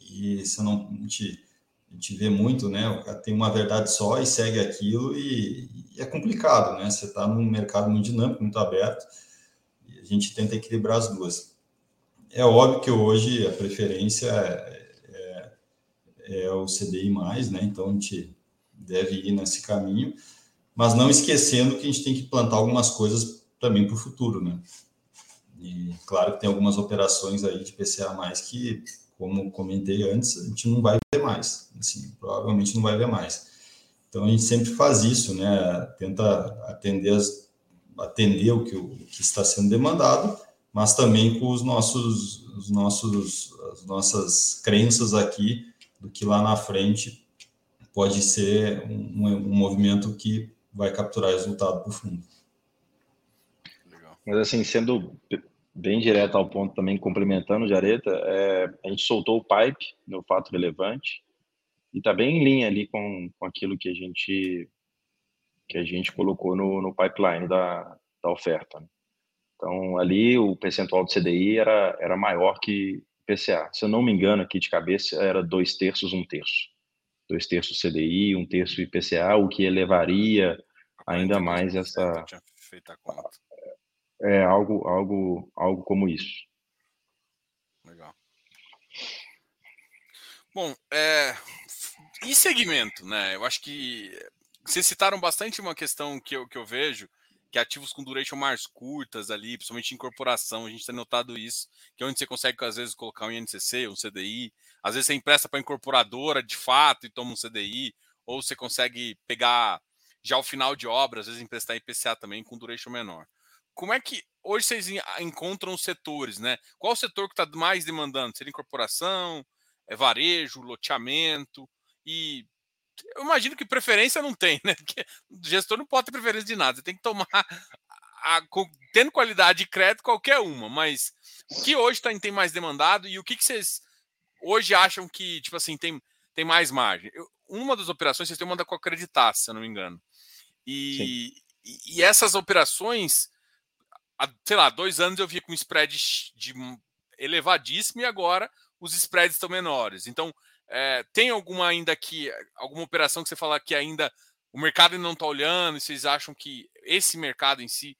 e se não a gente, a gente vê muito, né? Tem uma verdade só e segue aquilo e, e é complicado, né? Você está num mercado muito dinâmico, muito aberto e a gente tenta equilibrar as duas. É óbvio que hoje a preferência é, é, é o CDI+, né? Então a gente deve ir nesse caminho mas não esquecendo que a gente tem que plantar algumas coisas também para o futuro, né? E claro que tem algumas operações aí de PCA mais que, como comentei antes, a gente não vai ver mais, assim, provavelmente não vai ver mais. Então a gente sempre faz isso, né? Tenta atender as, atender o que, o que está sendo demandado, mas também com os nossos, os nossos, as nossas crenças aqui do que lá na frente pode ser um, um movimento que vai capturar resultado para o fundo. Mas assim, sendo bem direto ao ponto também, complementando o Jareta, é, a gente soltou o pipe no fato relevante e está bem em linha ali com, com aquilo que a gente que a gente colocou no, no pipeline da, da oferta. Né? Então, ali o percentual de CDI era, era maior que PCA. Se eu não me engano, aqui de cabeça, era dois terços, um terço dois terços CDI, um terço IPCA, o que elevaria ainda mais essa é algo algo algo como isso. Legal. Bom, é... e segmento, né? Eu acho que vocês citaram bastante uma questão que eu, que eu vejo, que ativos com duration mais curtas ali, principalmente incorporação, a gente tem notado isso, que é onde você consegue, às vezes, colocar um INCC, um CDI, às vezes você empresta para incorporadora de fato e toma um CDI, ou você consegue pegar já o final de obra, às vezes emprestar IPCA também com duration menor. Como é que hoje vocês encontram os setores, né? Qual o setor que está mais demandando? Seria incorporação, é varejo, loteamento e eu imagino que preferência não tem, né? Porque o gestor não pode ter preferência de nada. Você tem que tomar, a, a, tendo qualidade de crédito, qualquer uma. Mas o que hoje tá, tem mais demandado e o que, que vocês hoje acham que, tipo assim, tem, tem mais margem? Eu, uma das operações, vocês têm uma da Coacreditar, se eu não me engano. E, e, e, essas operações, há, sei lá, dois anos eu via com spread de elevadíssimo e agora os spreads estão menores. Então, é, tem alguma ainda que alguma operação que você fala que ainda o mercado não está olhando e vocês acham que esse mercado em si,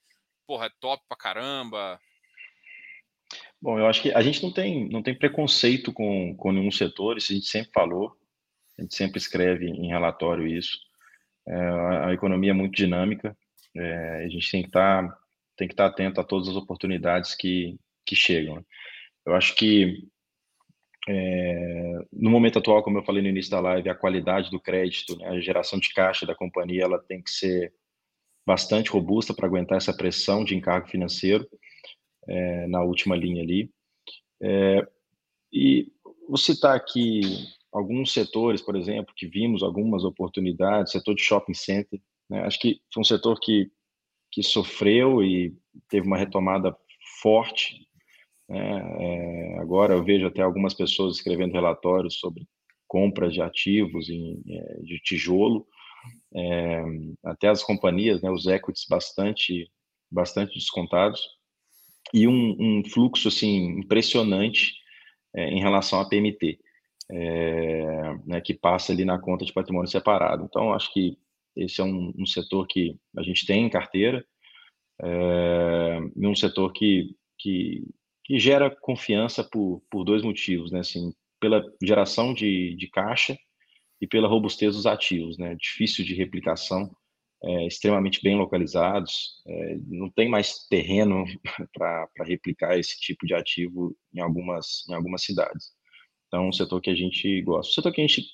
porra, é top pra caramba? Bom, eu acho que a gente não tem, não tem preconceito com, com nenhum setor, isso a gente sempre falou, a gente sempre escreve em relatório isso. É, a, a, economia é muito dinâmica, é, a gente tem que estar tá, tem que estar atento a todas as oportunidades que, que chegam. Eu acho que é, no momento atual, como eu falei no início da live, a qualidade do crédito, né, a geração de caixa da companhia, ela tem que ser bastante robusta para aguentar essa pressão de encargo financeiro é, na última linha ali. É, e vou citar aqui alguns setores, por exemplo, que vimos algumas oportunidades, setor de shopping center, né, acho que foi um setor que, que sofreu e teve uma retomada forte né? É, agora eu vejo até algumas pessoas escrevendo relatórios sobre compras de ativos em, é, de tijolo, é, até as companhias, né, os equities bastante, bastante descontados, e um, um fluxo assim impressionante é, em relação à PMT, é, né, que passa ali na conta de patrimônio separado. Então, acho que esse é um, um setor que a gente tem em carteira, é, e um setor que, que que gera confiança por, por dois motivos, né? Assim, pela geração de, de caixa e pela robustez dos ativos, né? Difícil de replicação, é, extremamente bem localizados, é, não tem mais terreno para replicar esse tipo de ativo em algumas, em algumas cidades. Então, um setor que a gente gosta. O setor que a gente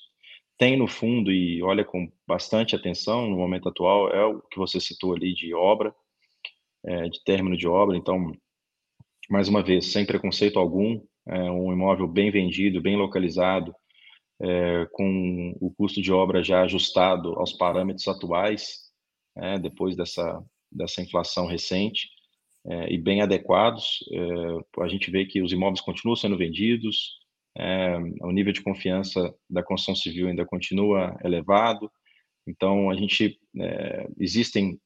tem no fundo e olha com bastante atenção no momento atual é o que você citou ali de obra, é, de término de obra. Então, mais uma vez, sem preconceito algum, é um imóvel bem vendido, bem localizado, é, com o custo de obra já ajustado aos parâmetros atuais, é, depois dessa, dessa inflação recente, é, e bem adequados. É, a gente vê que os imóveis continuam sendo vendidos, é, o nível de confiança da construção civil ainda continua elevado, então a gente é, existem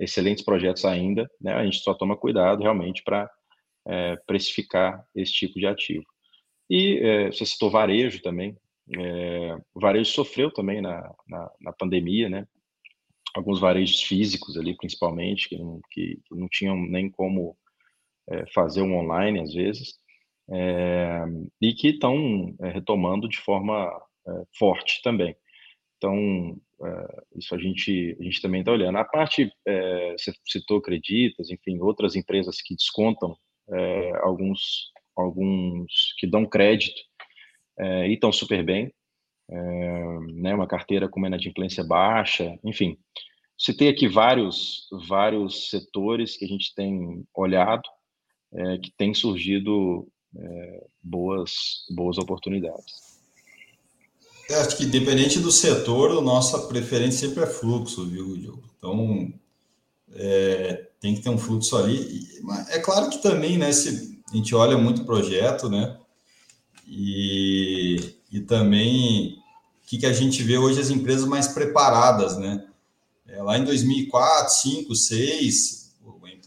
excelentes projetos ainda, né, a gente só toma cuidado realmente para é, precificar esse tipo de ativo. E é, você citou varejo também. É, o varejo sofreu também na, na, na, pandemia, né? Alguns varejos físicos ali, principalmente, que não, que, que não tinham nem como é, fazer um online, às vezes, é, e que estão é, retomando de forma forte também. Então, isso a gente, a gente também está olhando. A parte, você citou Creditas, enfim, outras empresas que descontam é, alguns, alguns que dão crédito é, e estão super bem, é, né, uma carteira com uma inadimplência baixa, enfim. Citei aqui vários, vários setores que a gente tem olhado, é, que tem surgido é, boas, boas oportunidades. Eu é, acho que, independente do setor, a nossa preferência sempre é fluxo, viu, Diogo? Então, é, tem que ter um fluxo ali. é claro que também, né, se a gente olha muito projeto, né, e, e também o que, que a gente vê hoje as empresas mais preparadas, né? É, lá em 2004, 2005, 2006, a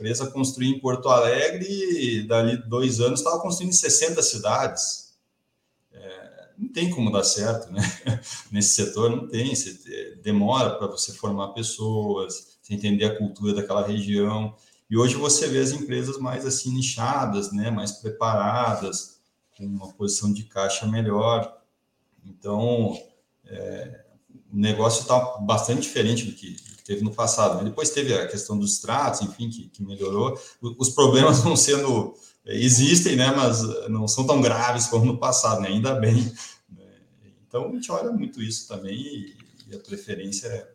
empresa construiu em Porto Alegre e dali dois anos estava construindo em 60 cidades. É, não tem como dar certo, né? Nesse setor não tem, você, demora para você formar pessoas, você entender a cultura daquela região. E hoje você vê as empresas mais assim nichadas, né, mais preparadas, com uma posição de caixa melhor. Então, é, o negócio está bastante diferente do que, que, teve no passado. Né? Depois teve a questão dos tratos, enfim, que, que melhorou. Os problemas vão sendo existem, né, mas não são tão graves como no passado, né? ainda bem. Né? Então a gente olha muito isso também e, e a preferência é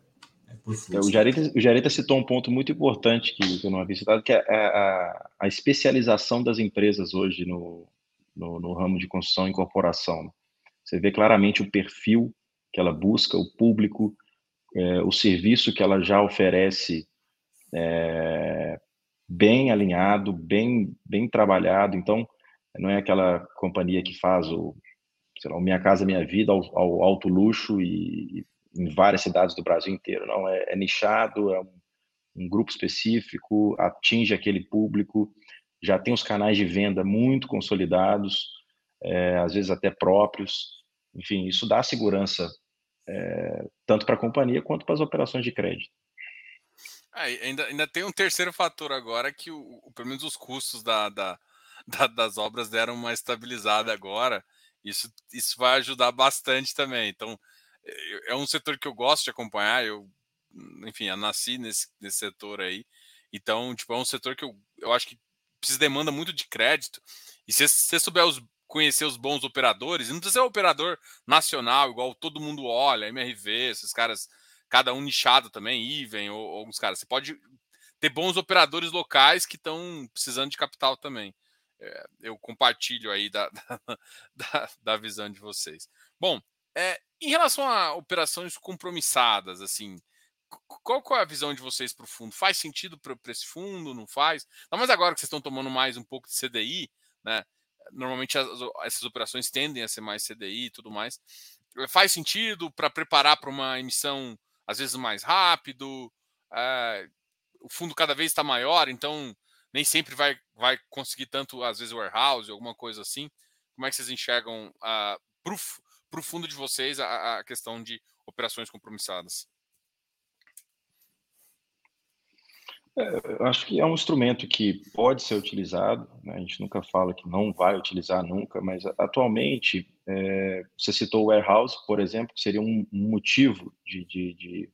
é, o, Jareta, o Jareta citou um ponto muito importante que, eu não havia citado, que é a, a, especialização das empresas hoje no, no, no, ramo de construção e incorporação. Você vê claramente o perfil que ela busca, o público, é, o serviço que ela já oferece é, bem alinhado, bem, bem trabalhado. Então, não é aquela companhia que faz o, sei lá, o Minha Casa Minha Vida ao, ao alto luxo e, em várias cidades do Brasil inteiro. Não é, é nichado, é um, um grupo específico, atinge aquele público, já tem os canais de venda muito consolidados, é, às vezes até próprios. Enfim, isso dá segurança é, tanto para a companhia quanto para as operações de crédito. É, ainda, ainda tem um terceiro fator agora que o, o pelo menos os custos da, da, da, das obras deram uma estabilizada agora. Isso, isso vai ajudar bastante também. Então, é, é um setor que eu gosto de acompanhar. Eu, enfim, eu nasci nesse, nesse setor aí. Então, tipo, é um setor que eu, eu acho que precisa demanda muito de crédito. E se você souber os, conhecer os bons operadores, não precisa ser um operador nacional, igual todo mundo olha, MRV, esses caras, cada um nichado também, Even, ou, ou alguns caras. Você pode ter bons operadores locais que estão precisando de capital também. É, eu compartilho aí da, da, da, visão de vocês. Bom, é, em relação a operações compromissadas, assim, qual, qual é a visão de vocês para o fundo? Faz sentido para esse fundo? Não faz? Não, mas agora que vocês estão tomando mais um pouco de CDI, né? Normalmente as, essas operações tendem a ser mais CDI e tudo mais. Faz sentido para preparar para uma emissão às vezes mais rápido? É, o fundo cada vez está maior, então nem sempre vai, vai conseguir tanto, às vezes, warehouse, alguma coisa assim. Como é que vocês enxergam uh, para o fundo de vocês a, a questão de operações compromissadas? É, eu acho que é um instrumento que pode ser utilizado, né? a gente nunca fala que não vai utilizar nunca, mas atualmente, é, você citou o warehouse, por exemplo, que seria um, motivo de, de, de,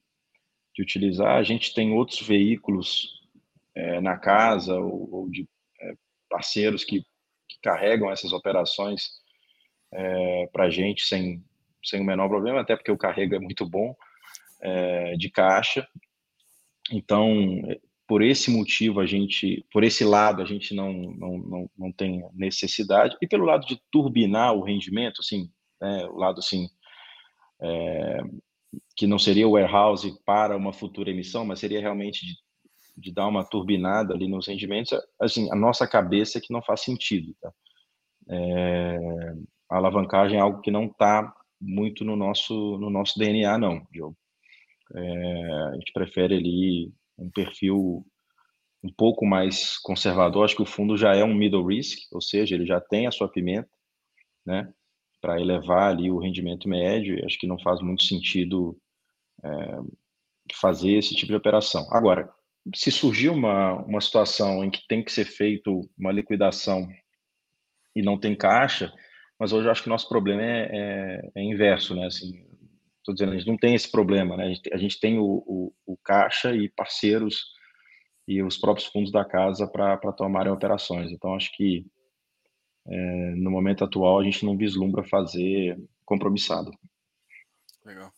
de, utilizar. A gente tem outros veículos é, na casa ou, ou de é, parceiros que, que, carregam essas operações é, para a gente sem, sem o menor problema, até porque o carrego é muito bom é, de caixa. Então, por esse motivo, a gente, por esse lado, a gente não, não, não, não tem necessidade. E pelo lado de turbinar o rendimento, assim, né, o lado assim, é, que não seria o warehouse para uma futura emissão, mas seria realmente de de dar uma turbinada ali nos rendimentos, assim, a nossa cabeça é que não faz sentido, tá? É, a alavancagem é algo que não está muito no nosso, no nosso DNA, não, Diogo. É, a gente prefere ali um perfil um pouco mais conservador. Acho que o fundo já é um middle risk, ou seja, ele já tem a sua pimenta, né, para elevar ali o rendimento médio. Acho que não faz muito sentido é, fazer esse tipo de operação. Agora, se surgir uma, uma situação em que tem que ser feito uma liquidação e não tem caixa, mas hoje eu acho que o nosso problema é, é, é inverso, né? Assim, estou dizendo, a gente não tem esse problema, né? A gente, a gente tem o, o, o, caixa e parceiros e os próprios fundos da casa para tomarem operações. Então, acho que é, no momento atual a gente não vislumbra fazer compromissado. Legal.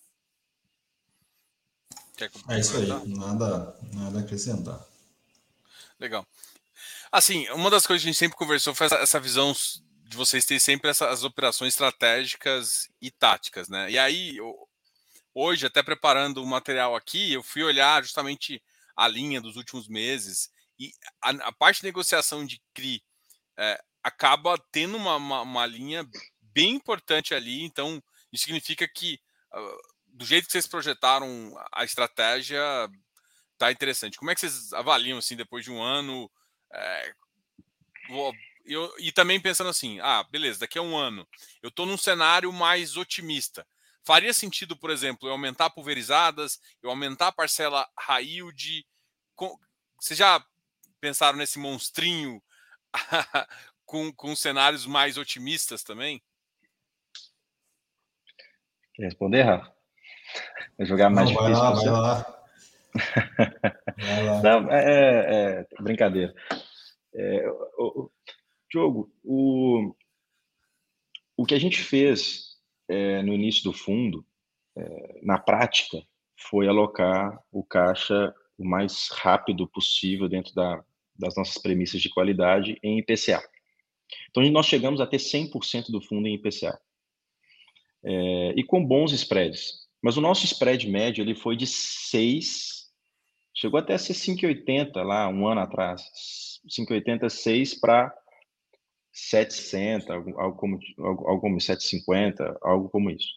é isso aí, nada, nada a acrescentar. Legal. Assim, uma das coisas que a gente sempre conversou foi essa, essa visão de vocês terem sempre essas operações estratégicas e táticas, né? E aí, hoje, até preparando o material aqui, eu fui olhar justamente a linha dos últimos meses e a, a parte de negociação de CRI é, acaba tendo uma, uma, uma, linha bem importante ali, então isso significa que uh, do jeito que vocês projetaram a estratégia tá interessante. Como é que vocês avaliam assim depois de um ano? É, eu, e também pensando assim, ah, beleza, daqui a um ano eu estou num cenário mais otimista. Faria sentido, por exemplo, eu aumentar pulverizadas, eu aumentar a parcela yield? Com, vocês já pensaram nesse monstrinho com, com cenários mais otimistas também? Quer responder, Rafa? Vai jogar mais Não, difícil. Vai lá, vai lá. Não, é, é, é brincadeira. É, o, Diogo, o, o que a gente fez é, no início do fundo, é, na prática, foi alocar o caixa o mais rápido possível dentro da, das nossas premissas de qualidade em IPCA. Então, nós chegamos a ter 100% do fundo em IPCA. É, e com bons spreads. Mas o nosso spread médio ele foi de 6, chegou até a ser 5,80 lá um ano atrás. 5,80, 6 para 760, algo como, algo como 750, algo como isso.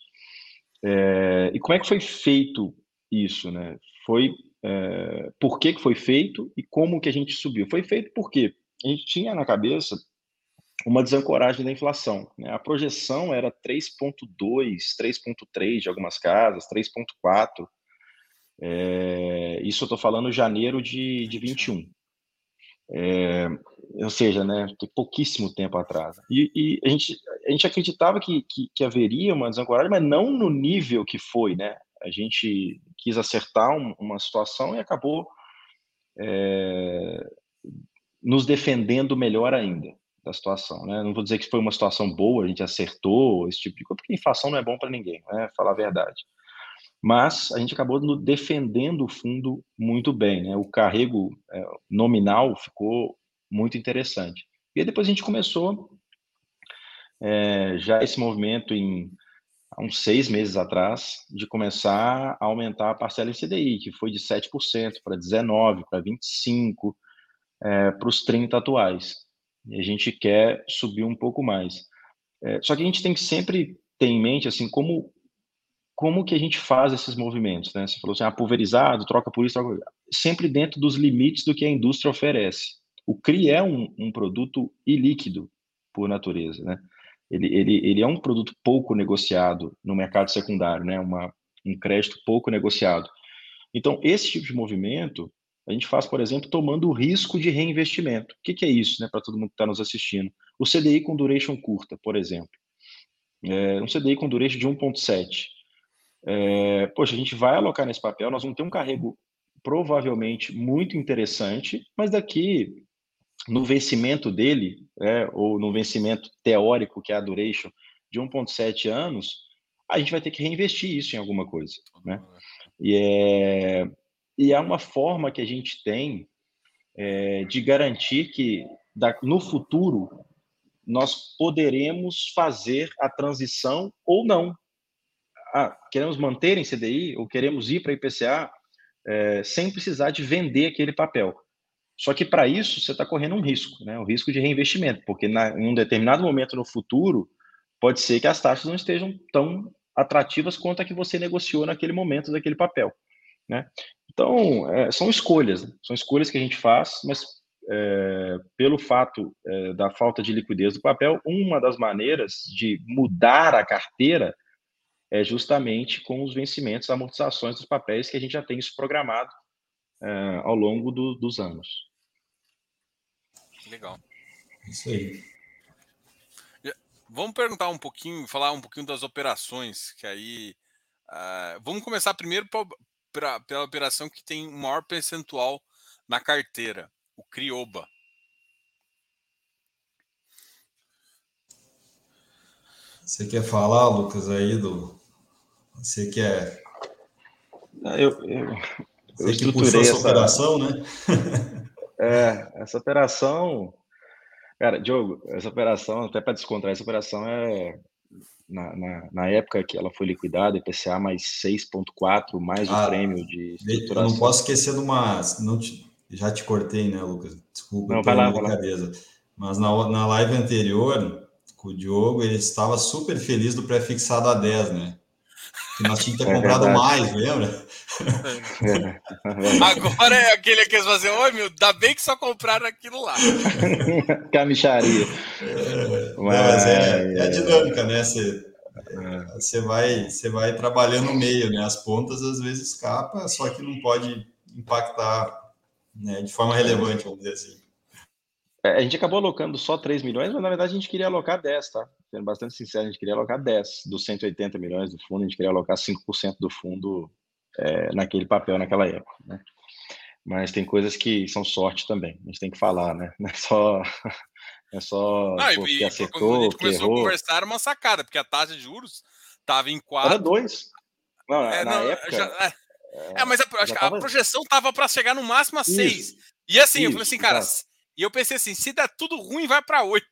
É, e como é que foi feito isso, né? Foi é, por que, que foi feito e como que a gente subiu. Foi feito porque a gente tinha na cabeça uma desancoragem da inflação. Né? A projeção era 3,2, 3,3 de algumas casas, 3,4. É, isso eu estou falando janeiro de, de 21. É, ou seja, né, pouquíssimo tempo atrás. E, e, a, gente, a gente acreditava que, que, que, haveria uma desancoragem, mas não no nível que foi. Né? A gente quis acertar um, uma situação e acabou é, nos defendendo melhor ainda da situação. Né? Não vou dizer que foi uma situação boa, a gente acertou, esse tipo de coisa, porque inflação não é bom para ninguém, né? falar a verdade. Mas a gente acabou defendendo o fundo muito bem. Né? O carrego é, nominal ficou muito interessante. E depois a gente começou é, já esse movimento em há uns seis meses atrás, de começar a aumentar a parcela em CDI, que foi de 7% para 19%, para 25%, é, para os 30 atuais. E a gente quer subir um pouco mais. É, só que a gente tem que sempre ter em mente assim como como que a gente faz esses movimentos, né? Você falou assim, ah, pulverizado, troca por isso, troca... sempre dentro dos limites do que a indústria oferece. O CRI é um, um produto ilíquido por natureza, né? Ele, ele, ele é um produto pouco negociado no mercado secundário, né? Uma, um crédito pouco negociado. Então, esse tipo de movimento, a gente faz, por exemplo, tomando o risco de reinvestimento. O que, que é isso, né, para todo mundo que está nos assistindo? O CDI com duration curta, por exemplo. É, um CDI com duration de 1,7. É, poxa, a gente vai alocar nesse papel, nós vamos ter um carrego provavelmente muito interessante, mas daqui no vencimento dele, é, ou no vencimento teórico, que é a duration de 1,7 anos, a gente vai ter que reinvestir isso em alguma coisa. Né? E é, e é uma forma que a gente tem é, de garantir que da, no futuro nós poderemos fazer a transição ou não. Ah, queremos manter em CDI ou queremos ir para IPCA é, sem precisar de vender aquele papel. Só que para isso você está correndo um risco, né? um risco de reinvestimento, porque na, em um determinado momento no futuro pode ser que as taxas não estejam tão atrativas quanto a que você negociou naquele momento daquele papel. Né? Então, é, são escolhas, né? são escolhas que a gente faz, mas é, pelo fato é, da falta de liquidez do papel, uma das maneiras de mudar a carteira é justamente com os vencimentos, amortizações dos papéis que a gente já tem isso programado é, ao longo do, dos anos. Legal. Isso aí. Vamos perguntar um pouquinho, falar um pouquinho das operações, que aí. Uh, vamos começar primeiro pra, pela operação que tem o maior percentual na carteira, o Crioba. Você quer falar, Lucas, aí do. Você quer. Ah, eu, eu, eu estruturei essa operação, né? é, essa operação. Cara, Diogo, essa operação, até para descontrair, essa operação é, na, na, na, época que ela foi liquidada, IPCA mais 6,4, mais ah, o prêmio de estruturação. Eu não posso esquecer de uma. Não te, já te cortei, né, Lucas? Desculpa não, pela brincadeira. Mas na, na live anterior, com o Diogo, ele estava super feliz do pré-fixado a 10, né? Que nós tínhamos que ter é comprado verdade. mais, lembra? É. Agora é aquele que eles fazem, oi meu, dá bem que só compraram aquilo lá. Camicharia. É, mas é, é, a dinâmica, né? Você, você, vai, você vai trabalhando no meio, né? As pontas às vezes escapa, só que não pode impactar né, de forma relevante, vamos dizer assim. É, a gente acabou alocando só 3 milhões, mas na verdade a gente queria alocar 10, tá? Sendo bastante sincero, a gente queria alocar 10 dos 180 milhões do fundo, a gente queria alocar 5% do fundo é, naquele papel naquela época, né? Mas tem coisas que são sorte também, a gente tem que falar, né? Não é só, é só ah, pô, e, que acertou, quando a gente começou errou. a conversar era uma sacada, porque a taxa de juros estava em 4. Era 2. Não, é, na não, época... Já, é, é, mas a, a, tava... a projeção estava para chegar no máximo a 6. E assim, Isso, eu falei assim, cara, e eu pensei assim, se der tudo ruim, vai para 8.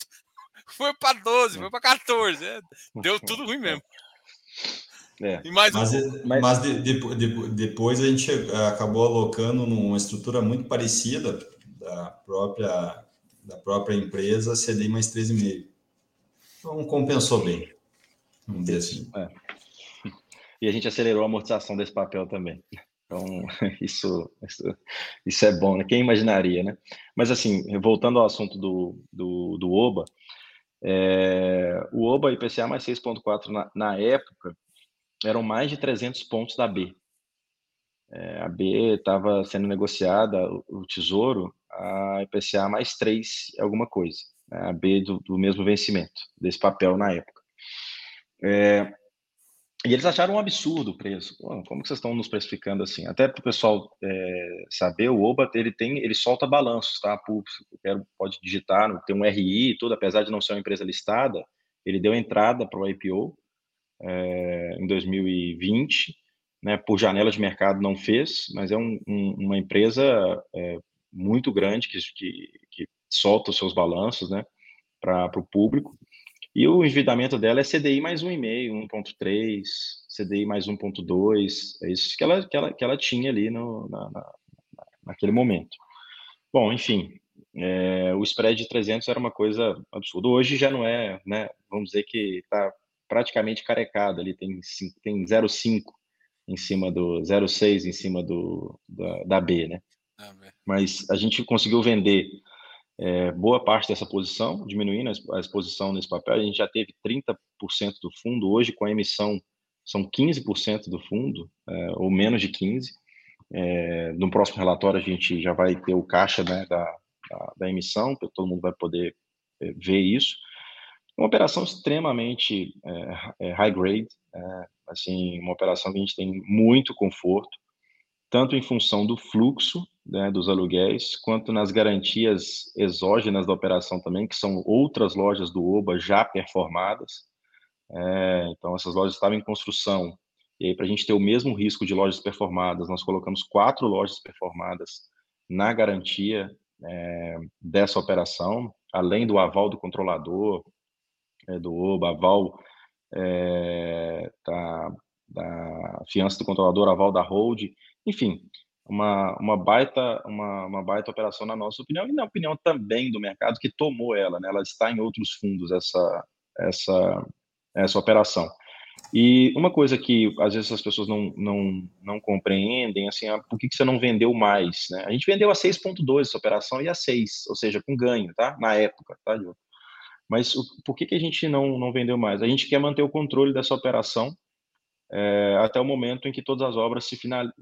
Foi para 12, foi para 14. É, deu tudo ruim mesmo. É. mas, um... mas, mas de, de, de, depois a gente acabou alocando numa estrutura muito parecida da própria, da própria empresa, CDI mais 13,5. Então compensou bem. Vamos dizer assim. É. E a gente acelerou a amortização desse papel também. Então, isso, isso, isso, é bom, né? Quem imaginaria, né? Mas, assim, voltando ao assunto do, do, do OBA, é, o OBA IPCA mais 6,4 na, na, época eram mais de 300 pontos da B. É, a B estava sendo negociada, o, o, Tesouro, a IPCA mais 3 alguma coisa. Né? A B do, do mesmo vencimento, desse papel na época. É, e eles acharam um absurdo o preço. Pô, como que vocês estão nos precificando assim? Até para o pessoal é, saber, o Oba ele tem, ele solta balanços, tá? Quero, pode digitar, tem um RI tudo, apesar de não ser uma empresa listada, ele deu entrada para o IPO é, em 2020, né? Por janela de mercado não fez, mas é um, um, uma empresa é, muito grande que, que, que solta os seus balanços, né? Para o público. E o endividamento dela é CDI mais 1,5, 1,3, CDI mais 1,2, é isso que ela, que ela, que ela tinha ali no, na, na, naquele momento. Bom, enfim, é, o spread de 300 era uma coisa absurda. Hoje já não é, né? Vamos dizer que está praticamente carecado ali, tem, tem 0,5 em cima do 0,6 em cima do, da, da B, né? Ah, Mas a gente conseguiu vender é, boa parte dessa posição, diminuindo a exposição nesse papel. A gente já teve 30% do fundo, hoje com a emissão são 15% do fundo, é, ou menos de 15%. É, no próximo relatório a gente já vai ter o caixa né, da, da, da, emissão, todo mundo vai poder é, ver isso. Uma operação extremamente é, é, high grade, assim, uma operação que a gente tem muito conforto, tanto em função do fluxo né, dos aluguéis, quanto nas garantias exógenas da operação também, que são outras lojas do OBA já performadas. É, então, essas lojas estavam em construção. E aí, para a gente ter o mesmo risco de lojas performadas, nós colocamos quatro lojas performadas na garantia é, dessa operação, além do aval do controlador, é, do OBA, aval é, da, da fiança do controlador, aval da hold, enfim, uma, uma, baita, uma, uma baita operação na nossa opinião e na opinião também do mercado que tomou ela, né? ela está em outros fundos essa, essa, essa operação. E uma coisa que às vezes as pessoas não, não, não compreendem, assim, ah, por que, que você não vendeu mais? Né? A gente vendeu a 6.2 essa operação e a 6, ou seja, com ganho, tá? Na época, tá, Diogo? Mas o, por que, que a gente não, não vendeu mais? A gente quer manter o controle dessa operação é, até o momento em que todas as obras se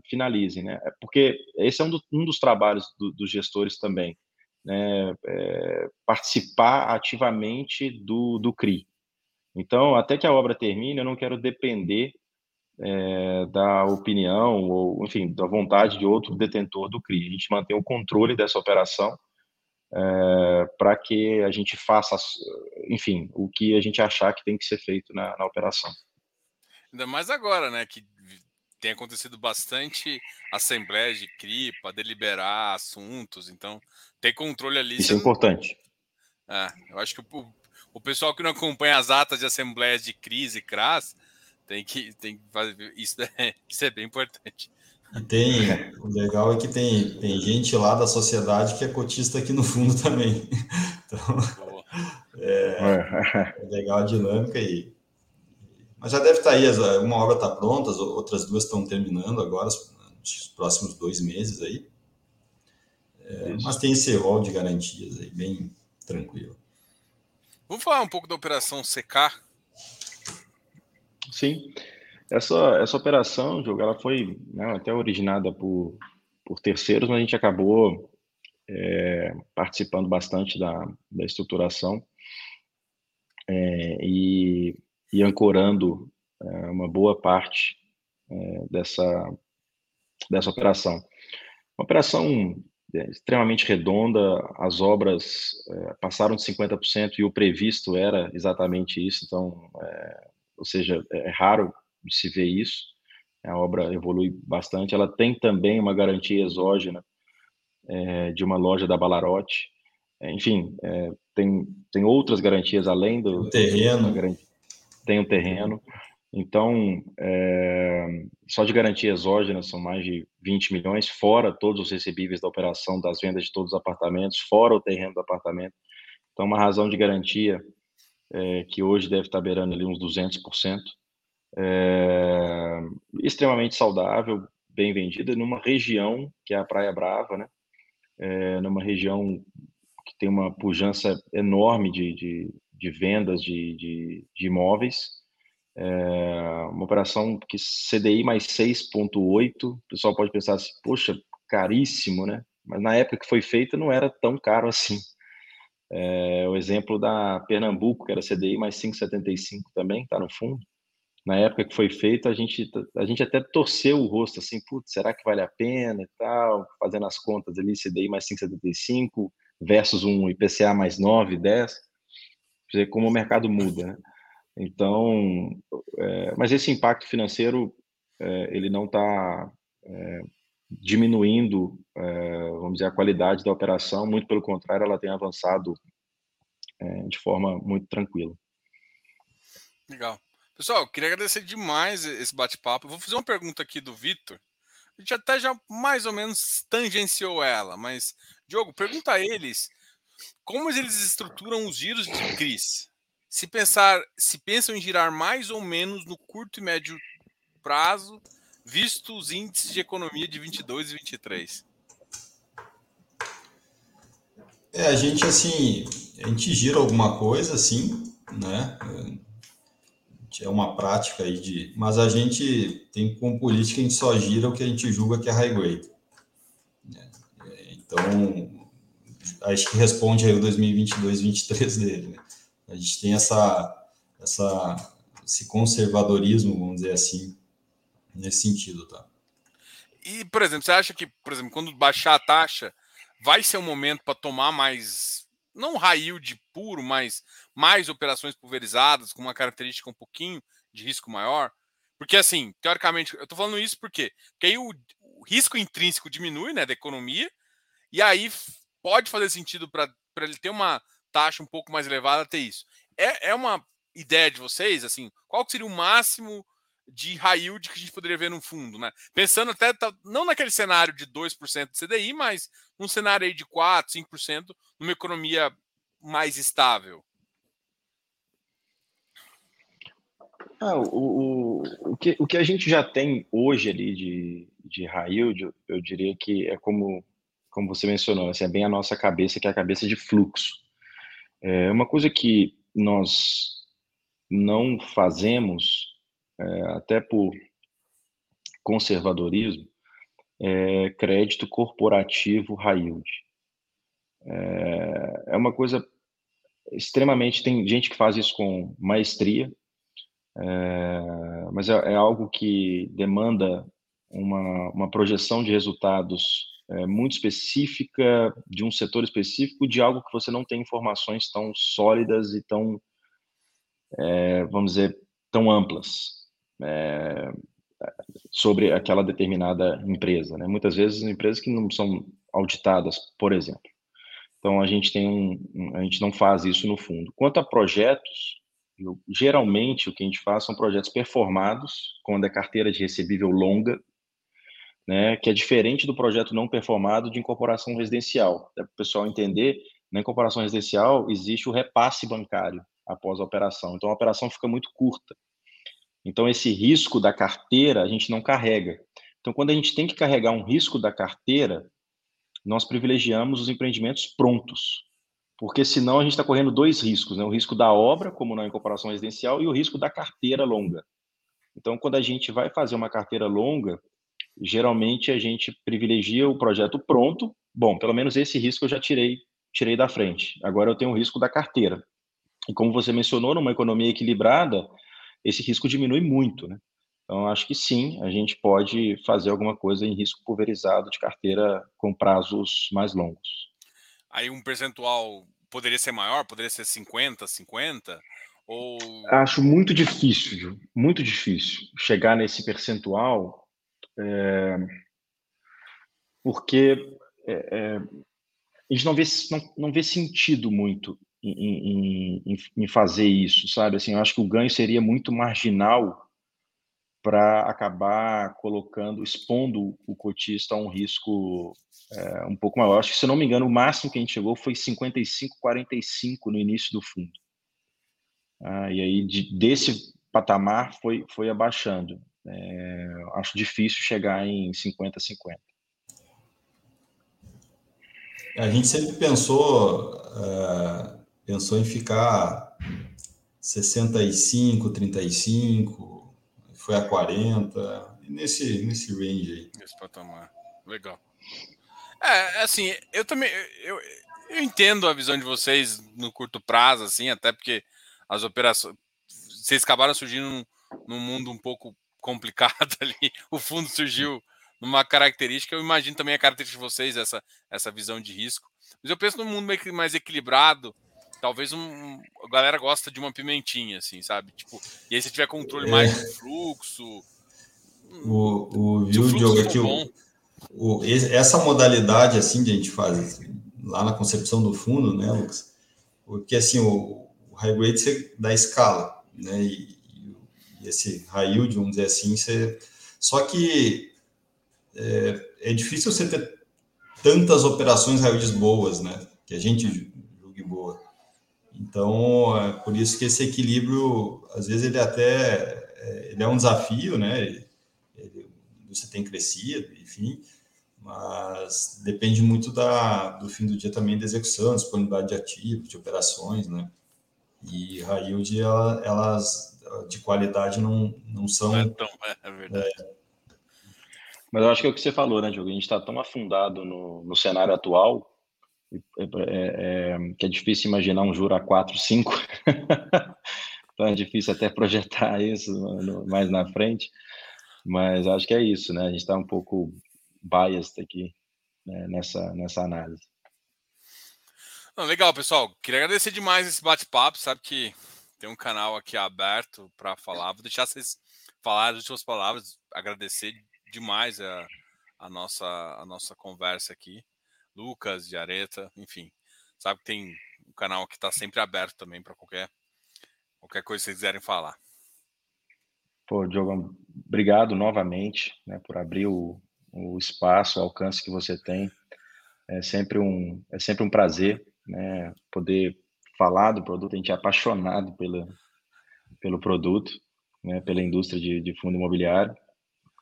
finalizem, né? É porque esse é um, do, um dos trabalhos do, dos gestores também, né? É, participar ativamente do, do CRI. Então, até que a obra termine, eu não quero depender é, da opinião ou, enfim, da vontade de outro detentor do CRI. A gente mantém o controle dessa operação é, para que a gente faça, enfim, o que a gente achar que tem que ser feito na, na operação. Ainda mais agora, né? Que tem acontecido bastante assembleia de CRI para deliberar assuntos, então ter controle ali. Isso é importante. É, eu acho que o, o pessoal que não acompanha as atas de assembleias de crise e CRAS tem que, tem que fazer isso, é, isso é bem importante. E tem, o legal é que tem, tem gente lá da sociedade que é cotista aqui no fundo também. Então, é, é legal a dinâmica e mas já deve estar tá aí, uma obra está pronta, as outras duas estão terminando agora, nos próximos dois meses aí. É, mas tem esse rol de garantias aí, bem tranquilo. Vamos falar um pouco da operação secar? Sim. Essa, essa operação, Diogo, ela foi né, até originada por, por terceiros, mas a gente acabou é, participando bastante da, da estruturação. É, e e ancorando é, uma boa parte é, dessa, dessa operação. Uma operação é, extremamente redonda, as obras é, passaram de 50% e o previsto era exatamente isso, então, é, ou seja, é, é raro de se ver isso, a obra evolui bastante, ela tem também uma garantia exógena de uma loja da Balarote, enfim, tem, tem outras garantias além do... O terreno. Tem um terreno. Então, é, só de garantia exógena são mais de 20 milhões, fora todos os recebíveis da operação, das vendas de todos os apartamentos, fora o terreno do apartamento. Então, uma razão de garantia é, que hoje deve estar beirando ali uns 200%. É, extremamente saudável, bem vendida numa região que é a Praia Brava, né? É, numa região que tem uma pujança enorme de, de, de vendas de, de, de imóveis. É uma operação que CDI mais 6,8, o pessoal pode pensar assim, poxa, caríssimo, né? Mas na época que foi feita não era tão caro assim. É, o exemplo da Pernambuco, que era CDI mais 5,75 também, está no fundo. Na época que foi feito, a gente, a gente até torceu o rosto assim, putz, será que vale a pena e tal? Fazendo as contas ali, CDI mais 5,75 versus um IPCA mais 9, 10. Ver como o mercado muda, né? Então, é, mas esse impacto financeiro, é, ele não está é, diminuindo, é, vamos dizer, a qualidade da operação, muito pelo contrário, ela tem avançado é, de forma muito tranquila. Legal. Pessoal, queria agradecer demais esse bate-papo. Vou fazer uma pergunta aqui do Vitor. A gente até já mais ou menos tangenciou ela, mas, Diogo, pergunta a eles como eles estruturam os giros de CRIs. Se pensar, se pensam em girar mais ou menos no curto e médio prazo visto os índices de economia de 22 e 23? É, a gente assim, a gente gira alguma coisa assim, né? É uma prática aí de, mas a gente tem com política a gente só gira o que a gente julga que é high grade. Né? Então, acho que responde aí o 2022, 2023 dele. Né? A gente tem essa, essa, esse conservadorismo, vamos dizer assim, nesse sentido, tá? E, por exemplo, você acha que, por exemplo, quando baixar a taxa, vai ser um momento para tomar mais, não raio de puro, mas mais operações pulverizadas, com uma característica um pouquinho de risco maior? Porque, assim, teoricamente, eu estou falando isso porque, porque aí o, o, risco intrínseco diminui, né, da economia, e aí pode fazer sentido para ele ter uma taxa um pouco mais elevada ter isso. É, é uma ideia de vocês, assim, qual seria o máximo de high yield que a gente poderia ver no fundo, né? Pensando até não naquele cenário de 2% de CDI, mas num cenário aí de 4, 5%, numa economia mais estável. Ah, o, o, o, que, o que a gente já tem hoje ali de, de high yield, eu, eu diria que é como, como você mencionou, assim, é bem a nossa cabeça, que é a cabeça de fluxo. É uma coisa que nós não fazemos é, até por conservadorismo, é crédito corporativo high yield. É, é uma coisa extremamente. Tem gente que faz isso com maestria, é, mas é, é, algo que demanda uma, uma projeção de resultados é, muito específica, de um setor específico, de algo que você não tem informações tão sólidas e tão, é, vamos dizer, tão amplas é, sobre aquela determinada empresa. Né? Muitas vezes empresas que não são auditadas, por exemplo. Então a gente tem um, a gente não faz isso no fundo. Quanto a projetos, eu, geralmente o que a gente faz são projetos performados, quando é carteira de recebível longa, né, que é diferente do projeto não performado de incorporação residencial. Para o pessoal entender, na incorporação residencial existe o repasse bancário após a operação. Então a operação fica muito curta. Então, esse risco da carteira a gente não carrega. Então, quando a gente tem que carregar um risco da carteira, nós privilegiamos os empreendimentos prontos. Porque senão a gente está correndo dois riscos, né? o risco da obra, como na incorporação residencial, e o risco da carteira longa. Então, quando a gente vai fazer uma carteira longa, geralmente a gente privilegia o projeto pronto. Bom, pelo menos esse risco eu já tirei, tirei da frente. Agora eu tenho o risco da carteira. E como você mencionou, numa economia equilibrada, esse risco diminui muito, né? Então, acho que sim, a gente pode fazer alguma coisa em risco pulverizado de carteira com prazos mais longos. Aí um percentual poderia ser maior, poderia ser 50, 50? Ou... Acho muito difícil, muito difícil chegar nesse percentual, é, porque é, é, a gente não vê, não, não vê sentido muito em, em, em, fazer isso, sabe? Assim, eu acho que o ganho seria muito marginal para acabar colocando, expondo o cotista a um risco é, um pouco maior. Acho que, se não me engano, o máximo que a gente chegou foi 55, 45 no início do fundo. Ah, e aí, de, desse patamar, foi, foi abaixando. É, acho difícil chegar em 50-50. A gente sempre pensou, uh, pensou em ficar 65, 35, foi a 40, nesse, nesse range aí. Nesse patamar. Legal. É, assim, eu também. Eu, eu entendo a visão de vocês no curto prazo, assim, até porque as operações. Vocês acabaram surgindo num, num mundo um pouco complicado ali. O fundo surgiu numa característica. Eu imagino também a característica de vocês, essa, essa visão de risco. Mas eu penso num mundo mais equilibrado. Talvez um, a galera gosta de uma pimentinha, assim, sabe? Tipo, e aí se tiver controle é. mais do fluxo. O, o viu, Diogo, aqui, o, o, essa modalidade assim de a gente faz lá na concepção do fundo, né, Lucas? Porque assim, o, o high grade você dá escala, né? E esse high yield, vamos dizer assim, você... só que é, é difícil você ter tantas operações high boas, né? Que a gente julgue boa. Então, é por isso que esse equilíbrio, às vezes, ele até é, ele é um desafio, né? você tem crescido, enfim, mas depende muito da, do fim do dia também da execução, disponibilidade de ativos, de operações, né? E high yield, elas de qualidade não, não são. Não é, tão, é, é verdade. É, mas eu acho que é o que você falou, né, Diogo? A gente está tão afundado no, no cenário atual é, é, que é difícil imaginar um juro a 4, 5. então é difícil até projetar isso no, mais na frente. Mas acho que é isso, né? A gente está um pouco biased aqui né, nessa, nessa análise. Não, legal, pessoal. Queria agradecer demais esse bate-papo. Sabe que tem um canal aqui aberto para falar. Vou deixar vocês falar as últimas palavras. Agradecer demais a, a, nossa, a nossa conversa aqui. Lucas, Diareta, enfim. Sabe que tem um canal que está sempre aberto também para qualquer, qualquer coisa que vocês quiserem falar. Pô, Diogo, obrigado novamente né, por abrir o, o espaço, o alcance que você tem. É sempre um, é sempre um prazer né, poder falar do produto. A gente é apaixonado pela, pelo produto, né, pela indústria de, de fundo imobiliário.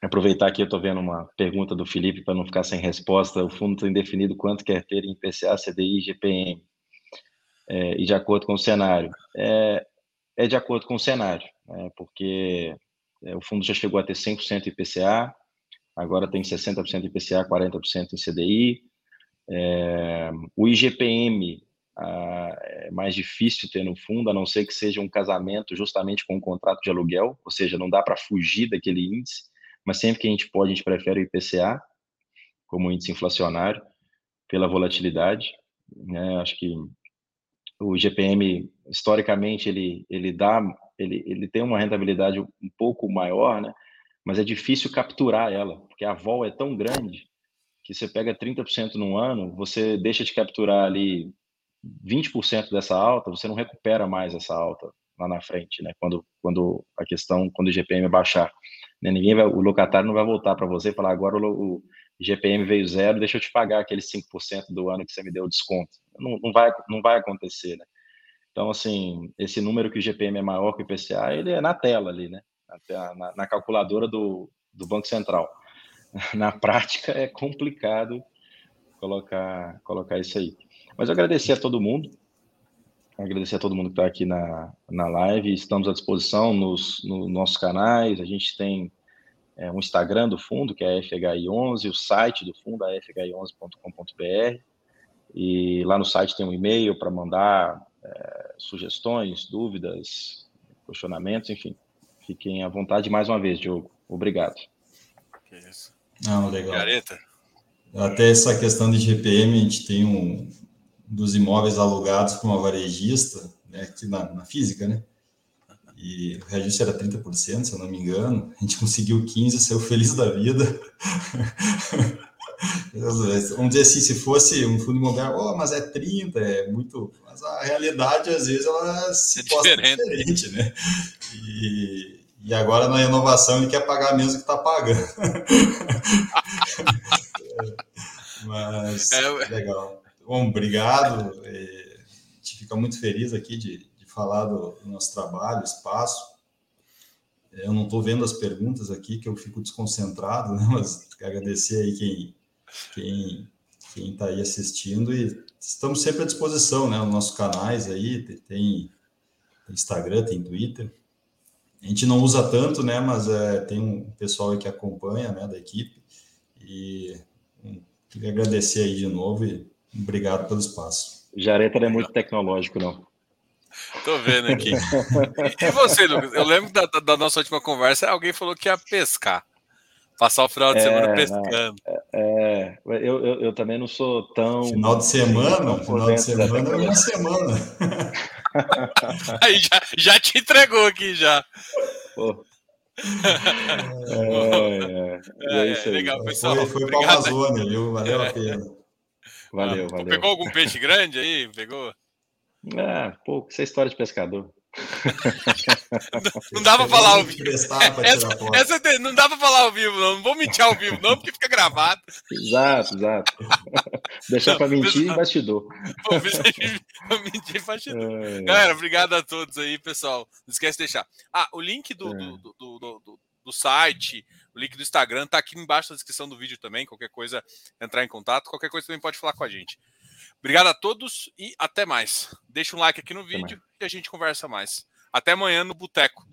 Aproveitar que eu estou vendo uma pergunta do Felipe para não ficar sem resposta. O fundo tem definido quanto quer ter em PCA, CDI e GPM. É, e de acordo com o cenário. É, é de acordo com o cenário, né, porque é, o fundo já chegou a ter 100% IPCA, agora tem 60% IPCA, 40% em CDI. É, o IGPM ah, é mais difícil ter no fundo, a não ser que seja um casamento justamente com um contrato de aluguel, ou seja, não dá para fugir daquele índice, mas sempre que a gente pode, a gente prefere o IPCA como índice inflacionário, pela volatilidade. Né? Acho que o IGPM, historicamente, ele, ele dá ele, ele tem uma rentabilidade um pouco maior, né? mas é difícil capturar ela, porque a vol é tão grande que você pega 30% num ano, você deixa de capturar ali 20% dessa alta, você não recupera mais essa alta lá na frente, né? Quando, quando a questão, quando o GPM baixar, né? ninguém vai, o locatário não vai voltar para você e falar agora o, o GPM veio zero, deixa eu te pagar aqueles 5% do ano que você me deu desconto. Não, não vai, não vai acontecer, né? Então, assim, esse número que o GPM é maior que o IPCA, ele é na tela ali, né? Na, na calculadora do, do Banco Central. Na prática é complicado colocar, colocar isso aí. Mas eu agradecer a todo mundo, agradecer a todo mundo que está aqui na, na live. Estamos à disposição nos, nos nossos canais. A gente tem é, um Instagram do fundo, que é FHI11, o site do fundo é fhi11.com.br. E lá no site tem um e-mail para mandar é, sugestões, dúvidas, questionamentos, enfim. Fiquem à vontade mais uma vez, Diogo. Obrigado. Que isso. Não, legal. Gareta. Até essa questão de GPM, a gente tem um dos imóveis alugados para uma varejista, né, aqui na, na física, né? E o registro era 30%, se eu não me engano. A gente conseguiu 15%, saiu feliz da vida. Vamos dizer assim, se fosse um fundo imobiliário, oh, mas é 30, é muito. Mas a realidade, às vezes, ela se é diferente. diferente, né? E, e agora na inovação ele quer pagar menos do que está pagando. mas é, legal. Bom, obrigado. É, a gente fica muito feliz aqui de, de falar do, nosso trabalho, espaço. eu não estou vendo as perguntas aqui, que eu fico desconcentrado, né? Mas agradecer aí quem quem quem está aí assistindo e estamos sempre à disposição, né? Os nossos canais aí tem, Instagram, tem Twitter. A gente não usa tanto, né? Mas é, tem um pessoal aí que acompanha, né? Da equipe e um, queria agradecer aí de novo e obrigado pelo espaço. Jareta não é muito tecnológico, não. Tô vendo aqui. E você, Lucas? Eu lembro da, da, nossa última conversa, alguém falou que ia pescar. Passar o final de é, semana pescando. É, é eu, eu, eu, também não sou tão. Final de semana? Final de semana é uma semana. Aí já, já te entregou aqui já. Pô. É, é, é, legal, pessoal. Foi, foi para a Amazônia, viu? Valeu a pena. Valeu, valeu. Pegou algum peixe grande aí? Pegou? Ah, pô, essa é história de pescador. não dá pra falar ao vivo. Essa, essa, não dá pra falar ao vivo, não. Não vou mentir ao vivo, não, porque fica gravado. Exato, exato. Deixar pra mentir em bastidor. Pô, mentir em bastidor. É. Galera, obrigado a todos aí, pessoal. Não esquece de deixar. Ah, o link do, é. do, do, do, do site, o link do Instagram tá aqui embaixo na descrição do vídeo também. Qualquer coisa, entrar em contato. Qualquer coisa também pode falar com a gente. Obrigado a todos e até mais. Deixa um like aqui no vídeo e a gente conversa mais. Até amanhã no Boteco.